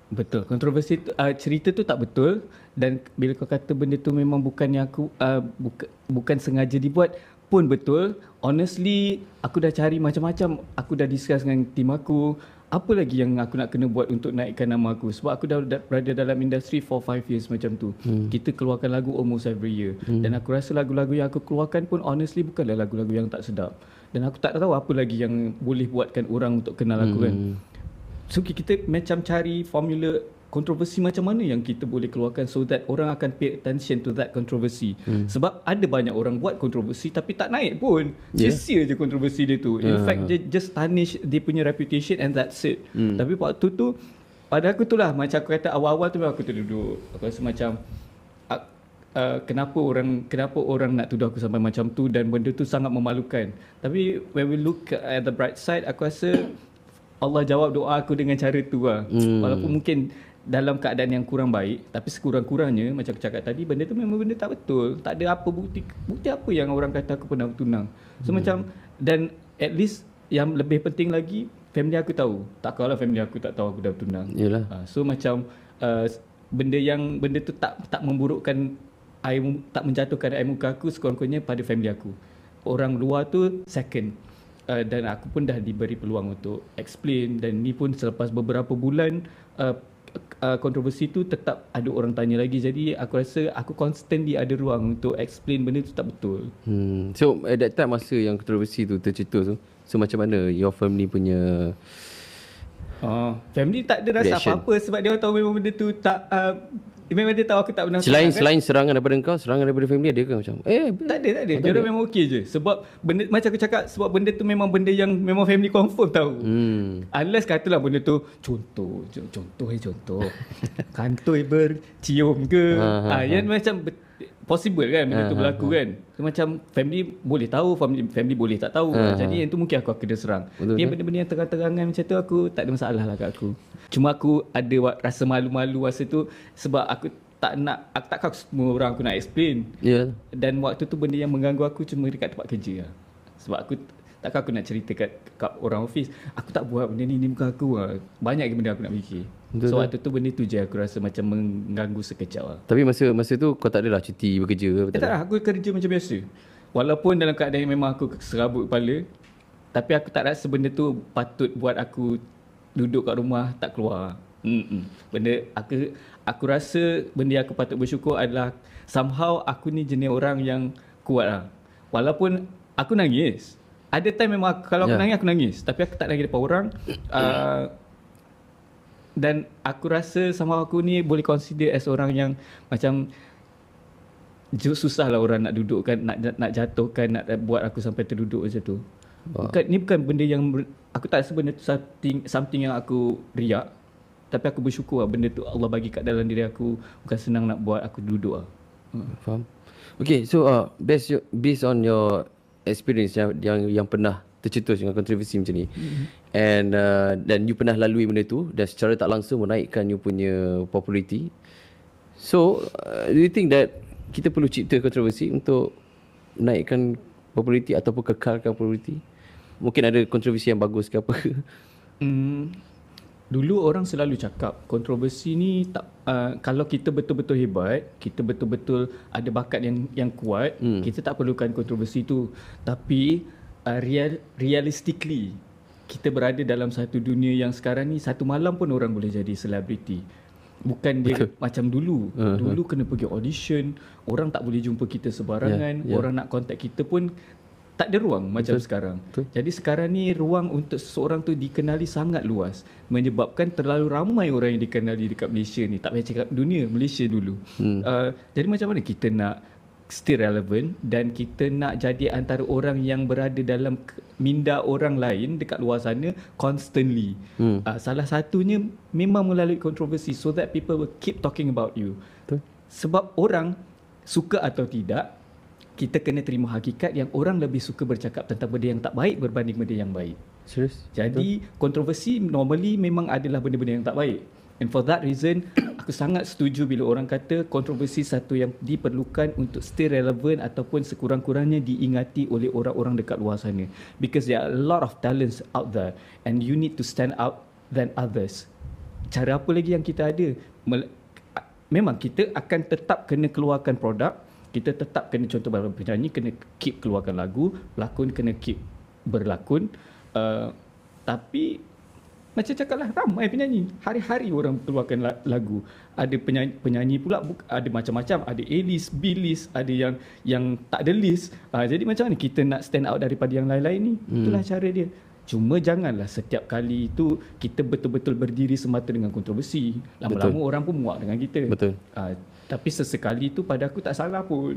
Betul. Kontroversi tu, uh, cerita tu tak betul dan bila kau kata benda tu memang bukan yang aku uh, buka, bukan sengaja dibuat pun betul. Honestly, aku dah cari macam-macam. Aku dah discuss dengan tim aku. Apa lagi yang aku nak kena buat untuk naikkan nama aku? Sebab aku dah da- berada dalam industri for 5 years macam tu. Hmm. Kita keluarkan lagu almost every year. Hmm. Dan aku rasa lagu-lagu yang aku keluarkan pun honestly bukanlah lagu-lagu yang tak sedap. Dan aku tak tahu apa lagi yang boleh buatkan orang untuk kenal aku kan. So kita macam cari formula kontroversi macam mana yang kita boleh keluarkan so that orang akan pay attention to that controversy. Hmm. Sebab ada banyak orang buat kontroversi tapi tak naik pun. Yeah. Sia je kontroversi dia tu. In Uh-huh. fact dia just tarnish dia punya reputation and that's it. Hmm. Tapi waktu tu pada aku tu lah macam aku kata awal-awal tu aku terduduk. Aku rasa macam uh, kenapa orang kenapa orang nak tuduh aku sampai macam tu dan benda tu sangat memalukan. Tapi when we look at the bright side aku rasa Allah jawab doa aku dengan cara tu lah. Hmm. Walaupun mungkin dalam keadaan yang kurang baik tapi sekurang-kurangnya macam aku cakap tadi benda tu memang benda tak betul tak ada apa bukti bukti apa yang orang kata aku pernah bertunang so hmm. macam dan at least yang lebih penting lagi family aku tahu tak kalau family aku tak tahu aku dah bertunang Yalah. Uh, so macam uh, benda yang benda tu tak tak memburukkan air tak menjatuhkan air muka aku sekurang-kurangnya pada family aku. Orang luar tu second. Uh, dan aku pun dah diberi peluang untuk explain. Dan ni pun selepas beberapa bulan uh, uh, kontroversi tu tetap ada orang tanya lagi. Jadi aku rasa aku constantly ada ruang untuk explain benda tu tak betul. Hmm. so at that time masa yang kontroversi tu tercetus tu so macam mana your family punya Oh, family tak ada rasa Reaction. apa-apa sebab dia tahu memang benda tu tak uh, Memang dia tahu aku tak pernah Selain selain serangan daripada kau, serangan daripada family ada ke macam? Eh, tak ada, tak ada. Dia memang okey je. Sebab benda macam aku cakap sebab benda tu memang benda yang memang family confirm tahu. Hmm. Unless katalah benda tu contoh, contoh eh contoh. Kantoi bercium ke? Ha, ha, ha. yang macam possible kan benda ha, tu berlaku ha, ha. kan. So, macam family boleh tahu, family family boleh tak tahu. Ha, Jadi yang tu mungkin aku akan kena serang. Ni benda-benda yang terang-terangan macam tu aku tak ada masalah lah kat aku. Cuma aku ada rasa malu-malu masa tu sebab aku tak nak aku takkan semua orang aku nak explain. Yeah. Dan waktu tu benda yang mengganggu aku cuma dekat tempat kerja lah. Sebab aku takkan aku nak cerita kat, kat orang office, aku tak buat benda ni ni muka aku lah. Banyak benda aku nak fikir. Betul so waktu tu benda tu je aku rasa macam mengganggu sekejap lah. Tapi masa masa tu kau tak adalah cuti bekerja ke? Eh, tak lah, aku kerja macam biasa. Walaupun dalam keadaan memang aku serabut kepala, tapi aku tak rasa benda tu patut buat aku duduk kat rumah tak keluar. Mm-mm. Benda aku aku rasa benda yang aku patut bersyukur adalah somehow aku ni jenis orang yang kuat lah. Walaupun aku nangis. Ada time memang aku, kalau aku yeah. nangis aku nangis. Tapi aku tak nangis depan orang. Uh, dan aku rasa sama aku ni boleh consider as orang yang macam susah lah orang nak dudukkan, nak nak jatuhkan, nak buat aku sampai terduduk macam tu. Bukan, ni bukan benda yang aku tak rasa benda tu something, something yang aku riak. Tapi aku bersyukur lah benda tu Allah bagi kat dalam diri aku bukan senang nak buat aku duduk lah. Hmm. Faham. Okay, so uh, based, based on your experience yang, yang yang pernah tercetus dengan kontroversi macam ni mm-hmm. and uh, dan you pernah lalui benda tu dan secara tak langsung menaikkan you punya populariti so uh, do you think that kita perlu cipta kontroversi untuk menaikkan populariti ataupun kekalkan populariti mungkin ada kontroversi yang bagus ke apa? Mm, dulu orang selalu cakap kontroversi ni tak uh, kalau kita betul-betul hebat kita betul-betul ada bakat yang yang kuat mm. kita tak perlukan kontroversi tu. Tapi uh, real realistically kita berada dalam satu dunia yang sekarang ni satu malam pun orang boleh jadi selebriti bukan dia Betul. macam dulu uh-huh. dulu kena pergi audition orang tak boleh jumpa kita sebarangan yeah, yeah. orang nak contact kita pun tak ada ruang macam Betul. sekarang. Betul. Jadi sekarang ni ruang untuk seseorang tu dikenali sangat luas menyebabkan terlalu ramai orang yang dikenali dekat Malaysia ni. Tak payah cakap dunia, Malaysia dulu. Hmm. Uh, jadi macam mana kita nak still relevant dan kita nak jadi antara orang yang berada dalam minda orang lain dekat luar sana constantly. Hmm. Uh, salah satunya memang melalui kontroversi so that people will keep talking about you. Betul. Sebab orang suka atau tidak kita kena terima hakikat yang orang lebih suka bercakap tentang benda yang tak baik berbanding benda yang baik. Serius? Jadi Betul. kontroversi normally memang adalah benda-benda yang tak baik. And for that reason, aku sangat setuju bila orang kata kontroversi satu yang diperlukan untuk stay relevant ataupun sekurang-kurangnya diingati oleh orang-orang dekat luar sana. Because there are a lot of talents out there and you need to stand out than others. Cara apa lagi yang kita ada? Memang kita akan tetap kena keluarkan produk, kita tetap kena contoh beberapa penyanyi kena keep keluarkan lagu, pelakon kena keep berlakon. Uh, tapi macam cakap lah ramai penyanyi. Hari-hari orang keluarkan lagu. Ada penyanyi, penyanyi pula ada macam-macam. Ada A list B list ada yang yang tak ada list. Uh, jadi macam mana kita nak stand out daripada yang lain-lain ni? Hmm. itulah cara dia. Cuma janganlah setiap kali itu kita betul-betul berdiri semata dengan kontroversi. Lama-lama orang pun muak dengan kita. Betul. Uh, tapi sesekali itu pada aku tak salah pun.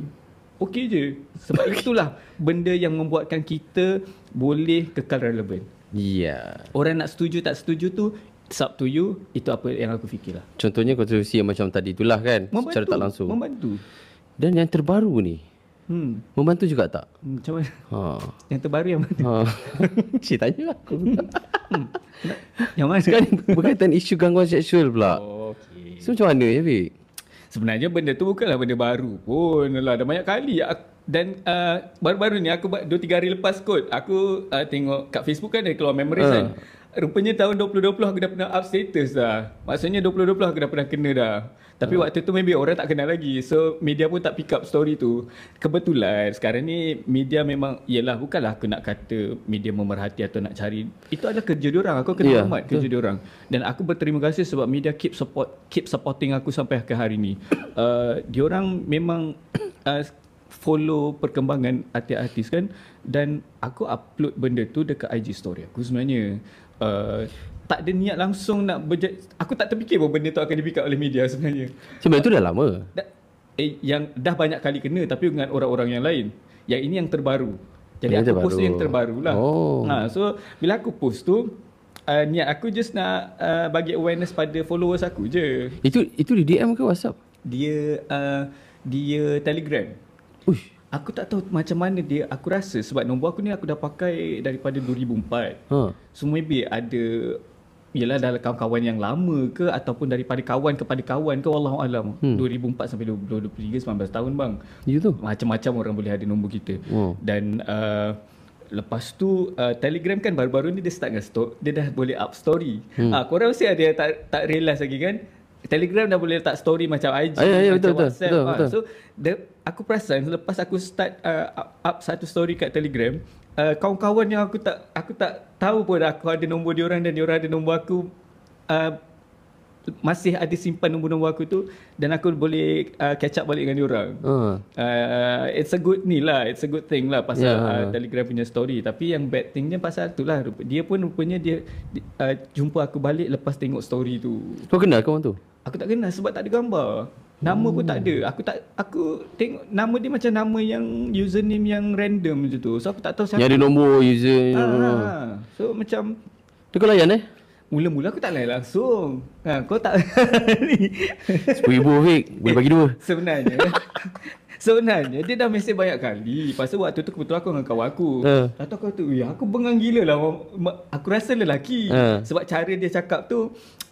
Okey je. Sebab itulah benda yang membuatkan kita boleh kekal relevan. Yeah. Orang nak setuju tak setuju tu it's up to you. Itu apa yang aku fikirlah. Contohnya kontroversi yang macam tadi itulah kan. Membantu. Secara tak langsung. Membantu. Dan yang terbaru ni. Hmm. Membantu juga tak? Hmm, Macam mana? Ha. Yang terbaru yang mana? Ha. Cik tanya aku. Yang mana? Sekarang ni berkaitan isu gangguan seksual pula. Oh, okay. So macam mana ya, Fik? Sebenarnya benda tu bukanlah benda baru pun lah. Dah banyak kali. Ak- Dan uh, baru-baru ni aku 2-3 hari lepas kot. Aku uh, tengok kat Facebook kan dia keluar memories Ha. kan. Rupanya tahun 2020 aku dah pernah up status dah. Maksudnya 2020 aku dah pernah kena dah. Tapi waktu tu maybe orang tak kenal lagi. So media pun tak pick up story tu. Kebetulan sekarang ni media memang Yelah bukanlah aku nak kata media memerhati atau nak cari. Itu adalah kerja diorang. Aku kena Ya, yeah, hormat kerja diorang. Dan aku berterima kasih sebab media keep support keep supporting aku sampai ke hari ni. Uh, diorang memang uh, follow perkembangan artis-artis kan dan aku upload benda tu dekat IG story aku sebenarnya uh, tak ada niat langsung nak berja- aku tak terfikir pun benda tu akan di pick up oleh media sebenarnya Sebab itu dah lama. da- eh, yang dah banyak kali kena tapi dengan orang-orang yang lain yang ini yang terbaru jadi Yang aku post tu terbaru. yang terbaru lah Oh. ha, so bila aku post tu uh, niat aku just nak uh, bagi awareness pada followers aku je Itu itu di DM ke WhatsApp? dia uh, dia telegram Uish. Aku tak tahu macam mana dia aku rasa sebab nombor aku ni aku dah pakai daripada 2004. Ha. So maybe ada Yelah dalam kawan-kawan yang lama ke ataupun daripada kawan kepada kawan ke wallahu alam. Hmm. 2004 sampai 2023 19 tahun bang. Itu tu. Macam-macam orang boleh ada nombor kita. Oh. Dan uh, lepas tu uh, Telegram kan baru-baru ni dia start dengan sto- dia dah boleh up story. Hmm. Ah korang mesti ada yang tak tak realize lagi kan? Telegram dah boleh letak story macam IG, Ah, ya, ya, macam betul, betul, WhatsApp. betul, Ah, betul. So the, aku perasan selepas aku start uh, up, up satu story kat Telegram, uh, kawan-kawan yang aku tak aku tak tahu pun aku ada nombor dia orang dan dia orang ada nombor aku uh, masih ada simpan nombor-nombor aku tu dan aku boleh uh, catch up balik dengan dia orang. Ha. Uh, it's a good ni lah It's a good thing lah Pasal yeah. uh, Telegram punya story Tapi yang bad thingnya Pasal tu lah Dia pun rupanya dia, dia uh, Jumpa aku balik Lepas tengok story tu Kau kenal kawan tu? Aku tak kenal Sebab tak ada gambar Nama pun tak ada Aku tak Aku tengok Nama dia macam nama yang Username yang random macam tu So aku tak tahu siapa Yang ada nombor user. Ah, ah, ah. So macam Tu kau layan eh? Mula-mula aku tak layan langsung ha, Kau tak ni RM10,000 Fik. Boleh bagi dua. Sebenarnya Sebenarnya dia dah mesej banyak kali Pasal waktu tu kebetulan aku dengan kawan aku Ha. Tak tahu kau tu "Eh, Aku bengang gila lah Aku rasa lelaki Ha. Sebab cara dia cakap tu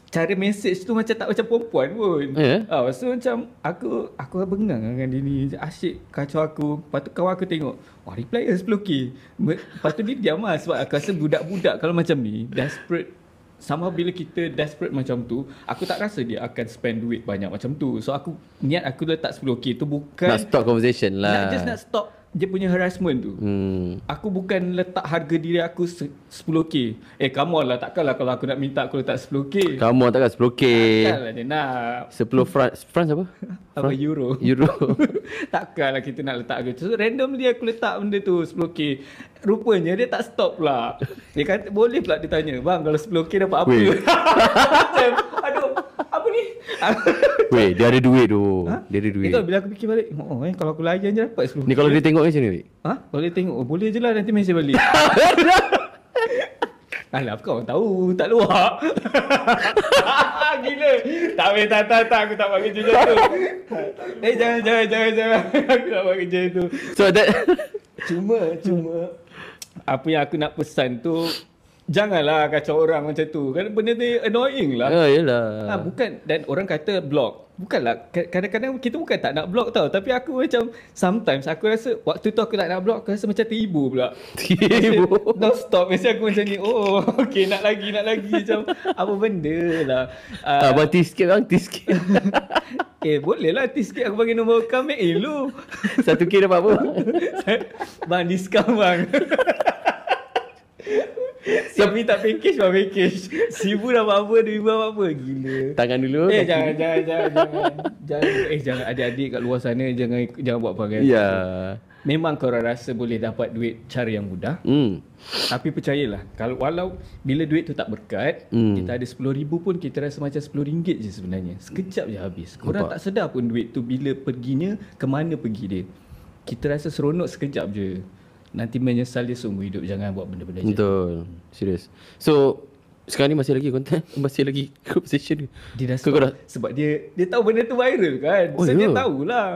Cara mesej tu macam tak macam perempuan pun Ya? Ah, So macam Aku Aku bengang dengan dia ni Asyik kacau aku Lepas tu kawan aku tengok Wah reply dia 10k Me- Lepas tu dia diam lah Sebab aku rasa budak-budak Kalau macam ni Desperate sama bila kita desperate macam tu Aku tak rasa dia akan spend duit banyak macam tu So aku Niat aku letak 10k tu bukan Nak stop conversation lah. Nak just nak stop Dia punya harassment tu Hmm. Aku bukan letak harga diri aku se- 10k Eh come on lah Takkanlah kalau aku nak minta Aku letak 10k Kamu takkan 10k. Takkanlah dia nak 10 France. France apa? Apa euro Euro. Takkanlah kita nak letak harga tu So randomly aku letak benda tu 10k Rupanya dia tak stop pula Dia kata boleh pula dia tanya Bang kalau 10k dapat apa. Macam Aduh ni? Weh, dia ada duit tu. Dia ada duit. Itu bila aku fikir balik Oh eh kalau aku layan je dapat 10k Ni kalau dia tengok macam ni? Ha? Kalau dia tengok oh, Boleh je lah nanti mesej balik. Alah kau orang tahu Tak luar. Gila. Tak boleh tak tak tak Aku tak buat kerja macam tu. Eh jangan jangan jangan jangan. Aku tak buat kerja tu. So that Cuma Cuma Apa yang aku nak pesan tu Janganlah kacau orang macam tu Kan benda tu annoying lah Ya, yalah. Ha, bukan dan orang kata block. Bukanlah Ka- kadang-kadang kita bukan tak nak block tau tapi aku macam sometimes aku rasa waktu tu aku tak nak block aku rasa macam terhibur pula. Terhibur. No stop mesti aku macam ni. Oh okey nak lagi nak lagi macam apa benda lah. Ah, Uh, bang tea sikit bang, tea sikit. eh boleh lah tis sikit aku bagi nombor kami eh lu. Satu K dapat apa? bang diskaun bang. Siap minta package bang package. Sibu dah apa dua ribu apa gila. Tangan dulu. Eh jangan jangan jangan jangan. jangan eh jangan adik-adik kat luar sana jangan jangan buat perangai. Ya. Memang korang rasa boleh dapat duit cara yang mudah. Hmm. Tapi percayalah kalau walau bila duit tu tak berkat, Hmm. kita ada 10,000 pun kita rasa macam 10 ringgit je sebenarnya. Sekejap je habis. Korang Nampak? tak sedar pun duit tu bila perginya ke mana pergi dia. Kita rasa seronok sekejap je. Nanti menyesal dia seumur hidup. Jangan buat benda-benda macam tu. Betul. Serius. So sekarang ni masih lagi konten, masih lagi conversation. Dia dah Kau- kau sebab, sebab dia dia tahu benda tu viral kan. Oh, so ya? dia tahulah.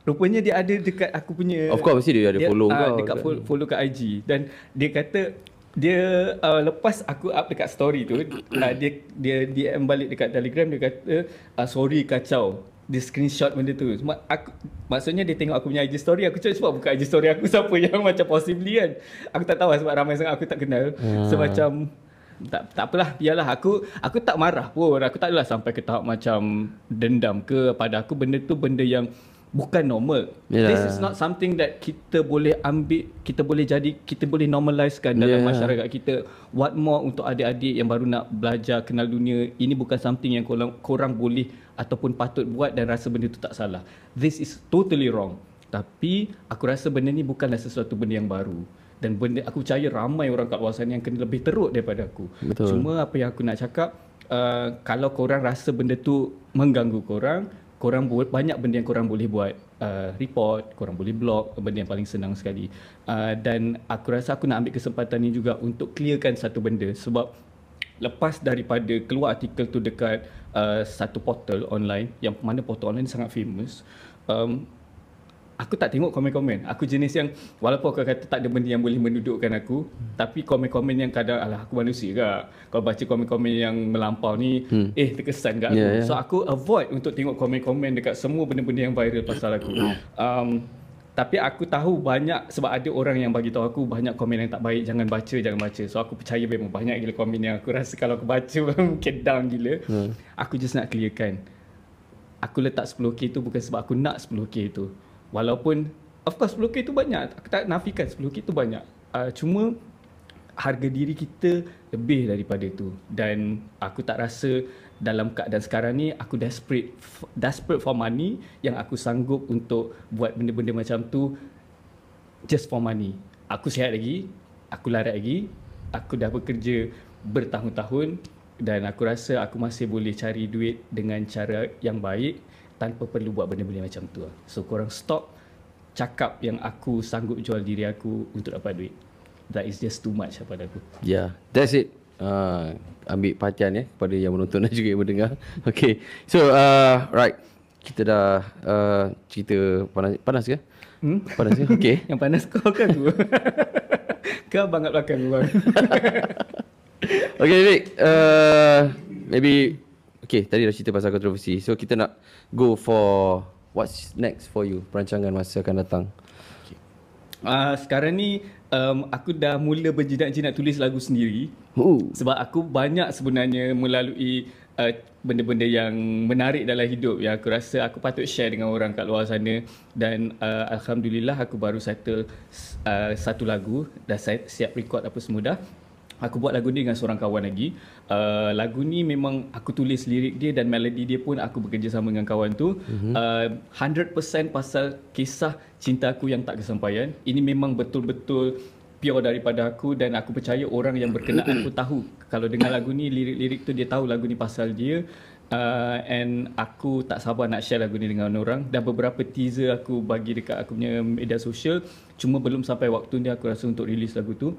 Rupanya dia ada dekat aku punya Of course mesti dia ada follow ah, kau. Dekat follow, follow kat IG Dan dia kata dia uh, lepas aku up dekat story tu uh, dia dia DM balik dekat Telegram dia kata uh, sorry kacau dia screenshot benda tu. Mak, aku, maksudnya dia tengok aku punya IG story aku cakap sebab buka IG story aku siapa yang macam possibly kan. Aku tak tahu lah sebab ramai sangat aku tak kenal. Hmm. so macam tak tak apalah biarlah. Aku aku tak marah pun. Aku tak adalah sampai ke tahap macam dendam ke pada aku. Benda tu benda yang bukan normal. Yalah. this is not something that kita boleh ambil kita boleh jadi kita boleh normalizekan dalam Yeah. masyarakat kita. What more untuk adik-adik yang baru nak belajar kenal dunia? Ini bukan something yang korang, korang boleh ataupun patut buat dan rasa benda tu tak salah. This is totally wrong. Tapi aku rasa benda ni bukanlah sesuatu benda yang baru. Dan benda aku percaya ramai orang kat luar sana yang kena lebih teruk daripada aku. Betul. cuma apa yang aku nak cakap uh, kalau korang rasa benda tu mengganggu korang korang buat banyak benda yang korang boleh buat uh, report korang boleh blog benda yang paling senang sekali. Uh, dan aku rasa aku nak ambil kesempatan ni juga untuk clearkan satu benda. Sebab lepas daripada keluar artikel tu dekat uh, satu portal online yang mana portal online ni sangat famous um, aku tak tengok komen-komen. Aku jenis yang walaupun aku kata tak ada benda yang boleh mendudukkan aku, hmm. tapi komen-komen yang kadang alah aku manusia ke. Kalau baca komen-komen yang melampau ni, hmm. eh terkesan kat aku. Yeah, yeah. So aku avoid untuk tengok komen-komen dekat semua benda-benda yang viral pasal aku. Um, tapi aku tahu banyak sebab ada orang yang bagi tahu aku banyak komen yang tak baik jangan baca jangan baca. So aku percaya memang banyak gila komen yang aku rasa kalau aku baca mungkin down gila. Hmm. aku just nak clearkan aku letak 10k tu bukan sebab aku nak 10k tu. Walaupun of course 10k tu banyak. Aku tak nafikan 10k tu banyak. Uh, cuma harga diri kita lebih daripada tu. Dan aku tak rasa dalam keadaan sekarang ni aku desperate desperate for money yang aku sanggup untuk buat benda-benda macam tu just for money aku sihat lagi aku larat lagi aku dah bekerja bertahun-tahun dan aku rasa aku masih boleh cari duit dengan cara yang baik tanpa perlu buat benda-benda macam tu lah. so korang stop cakap yang aku sanggup jual diri aku untuk dapat duit that is just too much lah pada aku Yeah, that's it. Uh, ambil perhatian ya kepada yang menonton dan juga yang mendengar. Okay, so uh, right. Kita dah uh, cerita panas, panas ke? Hmm? Panas ke? Okay. Yang panas kau kan tu. kau abang kat belakang bang. Okay, Vic. Uh, maybe, okay, tadi dah cerita pasal kontroversi. So, kita nak go for what's next for you, perancangan masa akan datang. Uh, sekarang ni um, aku dah mula berjinak-jinak tulis lagu sendiri. Ooh. Sebab aku banyak sebenarnya melalui uh, benda-benda yang menarik dalam hidup yang aku rasa aku patut share dengan orang kat luar sana dan uh, alhamdulillah aku baru settle uh, satu lagu dah si- siap record apa semua dah. Aku buat lagu ni dengan seorang kawan lagi. Uh, lagu ni memang aku tulis lirik dia dan melodi dia pun aku bekerjasama dengan kawan tu. Mm-hmm. Uh, 100% pasal kisah cinta aku yang tak kesampaian. Ini memang betul-betul pure daripada aku dan aku percaya orang yang berkenaan pun tahu kalau dengar lagu ni lirik-lirik tu dia tahu lagu ni pasal dia uh, and aku tak sabar nak share lagu ni dengan orang dan beberapa teaser aku bagi dekat aku punya media sosial cuma belum sampai waktu ni aku rasa untuk release lagu tu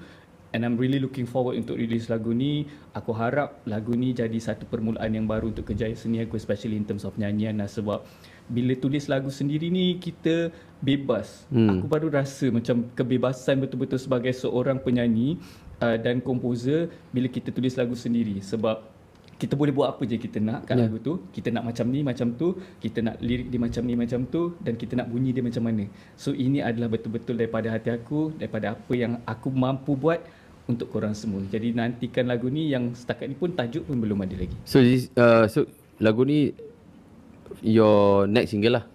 and I'm really looking forward untuk release lagu ni aku harap lagu ni jadi satu permulaan yang baru untuk kerjaya seni aku especially in terms of nyanyian lah sebab bila tulis lagu sendiri ni kita bebas. Hmm. Aku baru rasa macam kebebasan betul-betul sebagai seorang penyanyi uh, dan komposer bila kita tulis lagu sendiri sebab kita boleh buat apa je kita nak kat Ya. lagu tu. Kita nak macam ni, macam tu. Kita nak lirik dia macam ni, macam tu. Dan kita nak bunyi dia macam mana. So ini adalah betul-betul daripada hati aku, daripada apa yang aku mampu buat untuk korang semua. Jadi nantikan lagu ni yang setakat ni pun tajuk pun belum ada lagi. So, this, uh, so lagu ni your next single lah.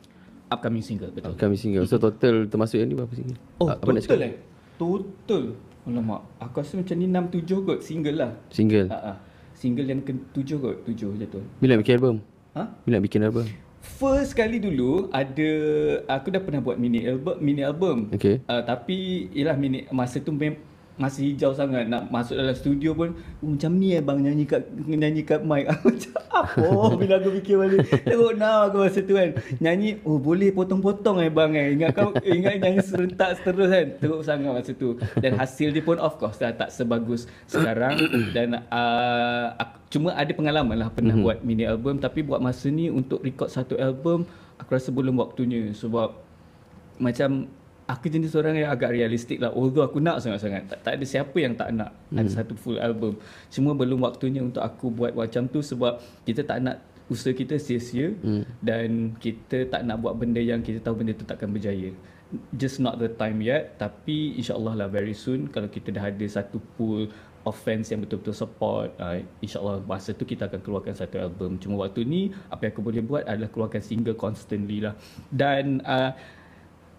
Upcoming single, betul. Upcoming single. So, total termasuk yang ni berapa single? Oh, Ah, apa total cakap? eh? Total. Alamak, aku rasa macam ni 6 7 kot single lah. Single. Ha ah. Single yang ke-7 kot, 7 je tu. Bila nak bikin album? Ha? Bila nak bikin album? First kali dulu ada aku dah pernah buat mini album, mini album. Okay. Uh, tapi ialah mini masa tu mem, masih hijau sangat nak masuk dalam studio pun oh, macam ni eh bang nyanyi kat nyanyi kat mic. Macam apa? Bila aku fikir balik tengok now aku masa tu kan. Nyanyi oh boleh potong-potong eh bang eh. Ingat kau ingat nyanyi serentak terus kan. Teruk sangat masa tu. Dan hasil dia pun of course dah tak sebagus sekarang. Dan uh, aku, cuma ada pengalaman lah pernah buat mini album. Tapi buat masa ni untuk record satu album aku rasa belum waktunya. Sebab macam aku jenis orang yang agak realistik lah. Although aku nak sangat-sangat. Tak, tak ada siapa yang tak nak. Hmm. ada satu full album. Cuma belum waktunya untuk aku buat macam tu sebab kita tak nak usaha kita sia-sia hmm. dan kita tak nak buat benda yang kita tahu benda tu takkan berjaya. Just not the time yet. Tapi insyaallah lah very soon kalau kita dah ada satu pool of fans yang betul-betul support uh, insyaallah masa tu kita akan keluarkan satu album. Cuma waktu ni apa yang aku boleh buat adalah keluarkan single constantly lah. Dan uh,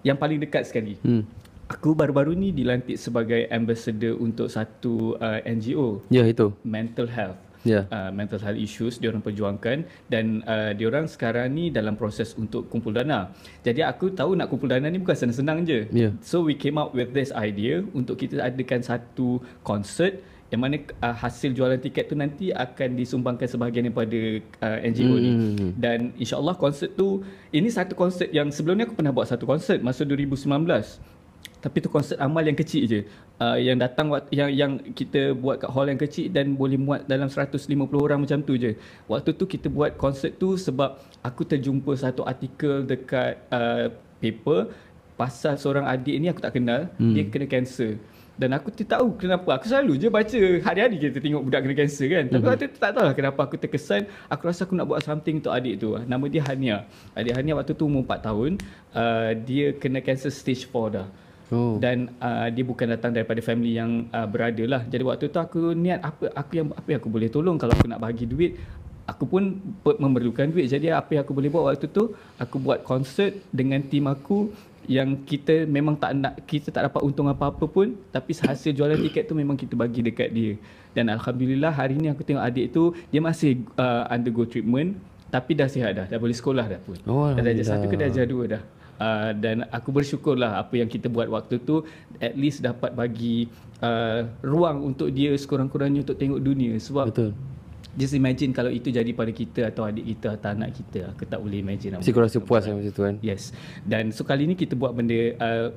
yang paling dekat sekali hmm. aku baru-baru ni dilantik sebagai ambassador untuk satu uh, NGO ya itu mental health yeah. uh, mental health issues dia orang perjuangkan dan uh, dia orang sekarang ni dalam proses untuk kumpul dana. Jadi aku tahu nak kumpul dana ni bukan senang-senang je. Yeah. So we came up with this idea untuk kita adakan satu konsert yang mana uh, hasil jualan tiket tu nanti akan disumbangkan sebahagian daripada uh, NGO mm. ni hmm. dan insyaallah konsert tu ini satu konsert yang sebelum ni aku pernah buat satu konsert masa 2019 tapi tu konsert amal yang kecil je uh, yang datang waktu yang yang kita buat kat hall yang kecil dan boleh muat dalam 150 orang macam tu je waktu tu kita buat konsert tu sebab aku terjumpa satu artikel dekat uh, paper pasal seorang adik ni aku tak kenal hmm. dia kena kanser dan aku tak tahu kenapa aku selalu je baca hari-hari kita tengok budak kena kanser kan tapi mm-hmm. tu tak tahu lah kenapa aku terkesan aku rasa aku nak buat something untuk adik tu nama dia Hania adik Hania waktu tu umur 4 tahun uh, dia kena kanser stage 4 dah Oh. Dan uh, dia bukan datang daripada family yang uh, berada lah. Jadi waktu tu aku niat apa aku yang apa yang aku boleh tolong kalau aku nak bagi duit. Aku pun memerlukan duit. Jadi apa yang aku boleh buat waktu tu, aku buat konsert dengan tim aku yang kita memang tak nak kita tak dapat untung apa-apa pun tapi hasil jualan tiket tu memang kita bagi dekat dia. Dan alhamdulillah hari ni aku tengok adik tu dia masih uh, undergo treatment tapi dah sihat dah, dah boleh sekolah dah pun. Oh, dah darjah satu ke darjah dua dah. Uh, dan aku bersyukurlah apa yang kita buat waktu tu at least dapat bagi uh, ruang untuk dia sekurang-kurangnya untuk tengok dunia sebab Betul. Just imagine kalau itu jadi pada kita atau adik kita atau anak kita. Aku tak boleh imagine. Mesti kau rasa puas kan macam tu kan? Yes. Dan so kali ni kita buat benda uh,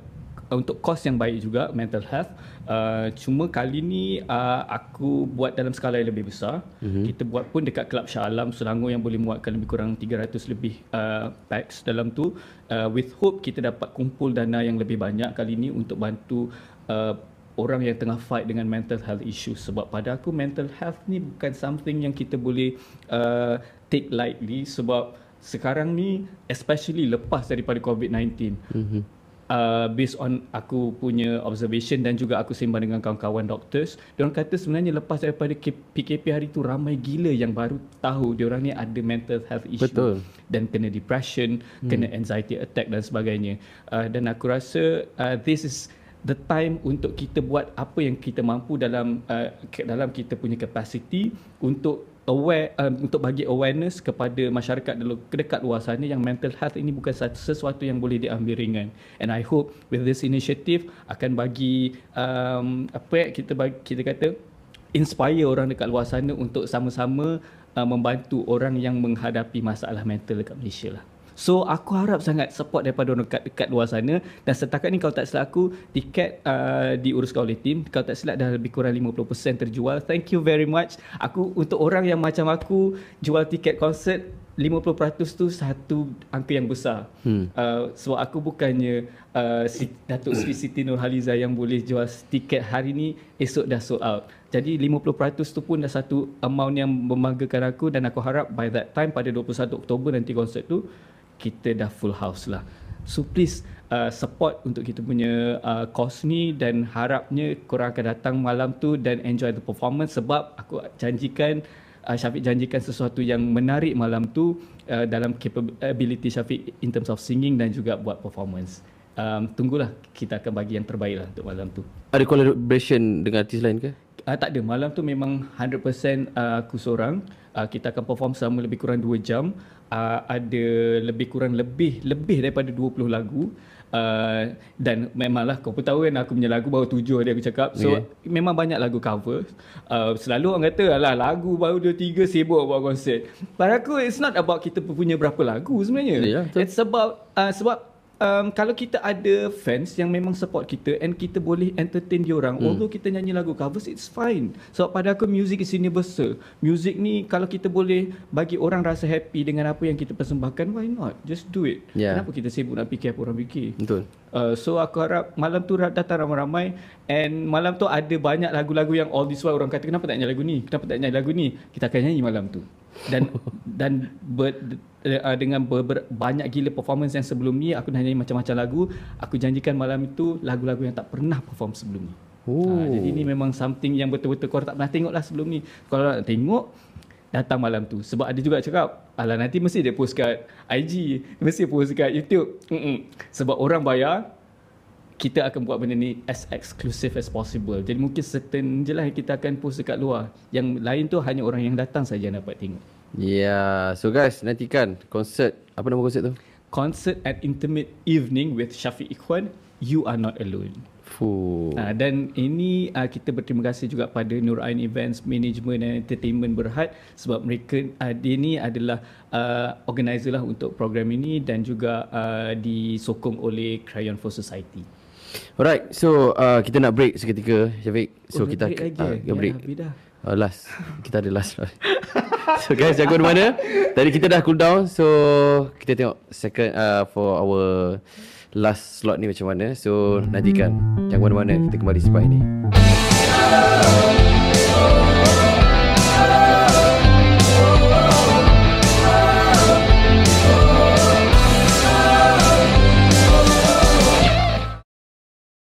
untuk kos yang baik juga mental health uh, cuma kali ni uh, aku buat dalam skala yang lebih besar mm-hmm. kita buat pun dekat Kelab Shah Alam Selangor yang boleh muatkan lebih kurang 300 lebih uh, packs dalam tu uh, with hope kita dapat kumpul dana yang lebih banyak kali ni untuk bantu uh, orang yang tengah fight dengan mental health issues sebab pada aku mental health ni bukan something yang kita boleh uh, take lightly sebab sekarang ni especially lepas daripada COVID-19 mm-hmm uh, based on aku punya observation dan juga aku sembang dengan kawan-kawan doctors, dia orang kata sebenarnya lepas daripada PKP hari tu ramai gila yang baru tahu dia orang ni ada mental health issue Betul. dan kena depression, hmm. kena anxiety attack dan sebagainya. Uh, dan aku rasa uh, this is the time untuk kita buat apa yang kita mampu dalam uh, dalam kita punya capacity untuk aware um, untuk bagi awareness kepada masyarakat dekat luar sana yang mental health ini bukan sesuatu yang boleh diambil ringan. And i hope with this initiative akan bagi um, apa ya kita bagi kita kata inspire orang dekat luar sana untuk sama-sama uh, membantu orang yang menghadapi masalah mental dekat Malaysia lah So aku harap sangat support daripada orang dekat, dekat luar sana dan setakat ni kalau tak silap aku tiket uh, diuruskan oleh tim kalau tak silap dah lebih kurang 50% terjual. Thank you very much. Aku untuk orang yang macam aku jual tiket konsert 50% tu satu angka yang besar. Hmm. Uh, sebab aku bukannya uh, si, Datuk Sri Siti Nurhaliza yang boleh jual tiket hari ni esok dah sold out. Jadi 50% tu pun dah satu amount yang membanggakan aku dan aku harap by that time pada 21 Oktober nanti konsert tu kita dah full house lah. So please uh, support untuk kita punya uh, course ni dan harapnya korang akan datang malam tu dan enjoy the performance sebab aku janjikan uh, Syafiq janjikan sesuatu yang menarik malam tu uh, dalam capability Syafiq in terms of singing dan juga buat performance. Um, tunggulah kita akan bagi yang terbaik lah untuk malam tu. Ada collaboration dengan artis lain ke? Uh, tak ada. Malam tu memang 100% uh, aku seorang. Uh, kita akan perform selama lebih kurang 2 jam uh, ada lebih kurang lebih lebih daripada 20 lagu. Uh, dan memanglah kau pun tahu kan aku punya lagu baru tujuh dia aku cakap. So okay. memang banyak lagu cover. Uh, selalu orang kata alah lagu baru dua tiga sibuk buat konsert. Pada aku it's not about kita punya berapa lagu sebenarnya. Yeah, it's about uh, sebab um, kalau kita ada fans yang memang support kita and kita boleh entertain dia orang, hmm. although kita nyanyi lagu covers, it's fine. Sebab so, pada aku music is universal. Music ni kalau kita boleh bagi orang rasa happy dengan apa yang kita persembahkan, why not? Just do it. Yeah. Kenapa kita sibuk nak fikir apa orang fikir? Betul. Uh, so aku harap malam tu datang ramai-ramai and malam tu ada banyak lagu-lagu yang all this while orang kata kenapa tak nyanyi lagu ni? Kenapa tak nyanyi lagu ni? Kita akan nyanyi malam tu. Dan dan ber, uh, dengan ber, ber, banyak gila performance yang sebelum ni aku dah nyanyi macam-macam lagu, aku janjikan malam itu lagu-lagu yang tak pernah perform sebelum ni. Oh. Uh, jadi ni memang something yang betul-betul kau tak pernah tengok lah sebelum ni. Kalau nak tengok datang malam tu sebab ada juga cakap alah nanti mesti dia post kat IG mesti post kat YouTube Mm-mm. sebab orang bayar kita akan buat benda ni as exclusive as possible jadi mungkin certain je lah kita akan post dekat luar yang lain tu hanya orang yang datang saja dapat tengok Ya, yeah. so guys nantikan konsert apa nama konsert tu? concert at intimate evening with Syafiq Ikhwan you are not alone Fuh. Uh, dan ini uh, kita berterima kasih juga pada Nur Ain Events Management and Entertainment Berhad sebab mereka uh, dia ni adalah uh, organizer lah untuk program ini dan juga uh, disokong oleh Crayon for Society. Alright, so uh, kita nak break seketika Syafiq. So Oh, kita break lagi uh, ya, break. Ya. Uh, last. Kita ada last. so guys, jaga di mana? Tadi kita dah cool down. So kita tengok second uh, for our last slot ni macam mana. So nantikan. Jangan mana-mana. Kita kembali selepas ini.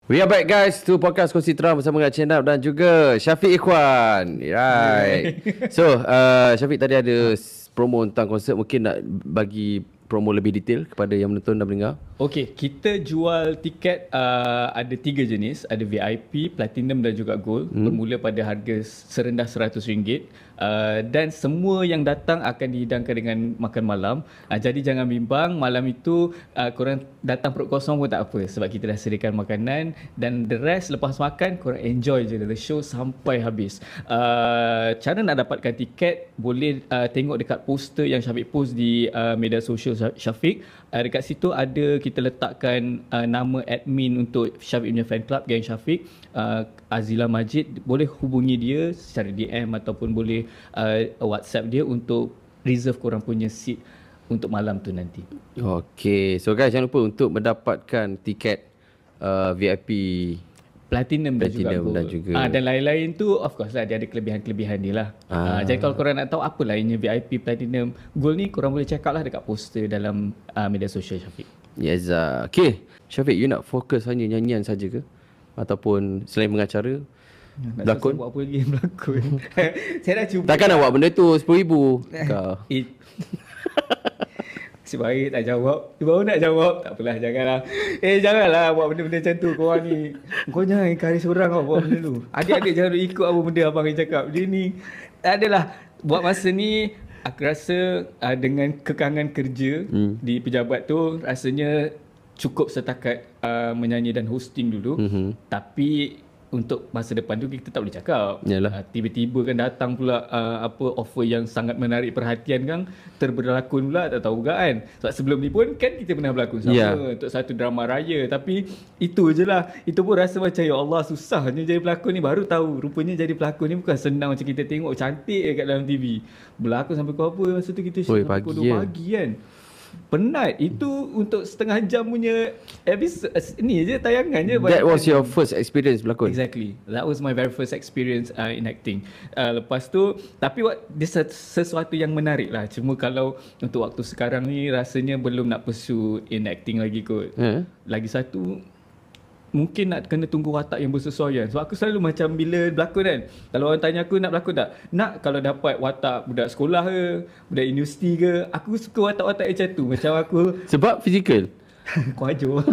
We are back guys to podcast Kongsi Terang bersama dengan Cendap dan juga Syafiq Ikhwan. Right. so, uh, Syafiq tadi ada promo tentang konsert. Mungkin nak bagi promo lebih detail kepada yang menonton dan mendengar. Okey, kita jual tiket uh, ada tiga jenis, ada VIP, platinum dan juga gold, hmm. bermula pada harga serendah RM100 uh, dan semua yang datang akan dihidangkan dengan makan malam. Uh, jadi jangan bimbang, malam itu uh, korang datang perut kosong pun tak apa sebab kita dah sediakan makanan dan the rest lepas makan korang enjoy je the show sampai habis. Uh, cara nak dapatkan tiket boleh uh, tengok dekat poster yang Syafiq post di uh, media sosial Syafiq. Uh, dekat situ ada kita letakkan uh, nama admin untuk Syafiq punya fan club Gang Syafiq uh, Azila Majid boleh hubungi dia secara DM ataupun boleh uh, WhatsApp dia untuk reserve korang punya seat untuk malam tu nanti. Okay. So guys, jangan lupa untuk mendapatkan tiket uh, VIP. Platinum, dan juga Platinum dan juga- Ah, dan lain-lain tu of course lah dia ada kelebihan-kelebihan dia lah. Ah. Ah. jadi kalau korang nak tahu apa lainnya VIP Platinum Gold ni korang boleh check out lah dekat poster dalam uh, media sosial Syafiq. Yes. Uh, okay. Syafiq, you nak fokus hanya nyanyian saja ke? Ataupun selain mengacara? Nak Berlakon? buat apa lagi yang berlakon. Saya dah cuba. Takkan nak buat benda tu RM10,000 kau. It Si baik tak jawab Dia baru nak jawab Tak apalah janganlah Eh janganlah buat benda-benda macam tu Korang ni Kau jangan encourage orang kau buat benda tu Adik-adik jangan ikut apa benda abang yang cakap Dia ni Adalah Buat masa ni Aku rasa uh, Dengan kekangan kerja hmm. Di pejabat tu Rasanya Cukup setakat uh, Menyanyi dan hosting dulu Mhm. Tapi untuk masa depan tu kita tak boleh cakap. Yalah. Uh, tiba-tiba kan datang pula uh, apa offer yang sangat menarik perhatian kan terberlakon pula tak tahu juga kan. Sebab sebelum ni pun kan kita pernah berlakon sama Ya. untuk satu drama raya tapi itu je lah. Itu pun rasa macam ya Allah susahnya jadi pelakon ni baru tahu rupanya jadi pelakon ni bukan senang macam kita tengok cantik je kat dalam TV. Berlakon sampai pukul apa masa tu kita Oi, pagi pukul 2 ya. pagi kan. Penat. Itu untuk setengah jam punya episode ni je tayangan je. That was your first experience berlakon? Exactly. That was my very first experience uh, in acting. Uh, lepas tu, tapi what, dia ses- sesuatu yang menarik lah. Cuma kalau untuk waktu sekarang ni rasanya belum nak pursue in acting lagi kot. Eh? Lagi satu, mungkin nak kena tunggu watak yang bersesuaian. Sebab aku selalu macam bila berlakon kan. Kalau orang tanya aku nak berlakon tak? Nak kalau dapat watak budak sekolah ke, budak universiti ke. Aku suka watak-watak macam tu. Macam aku Sebab fizikal? Kau ajar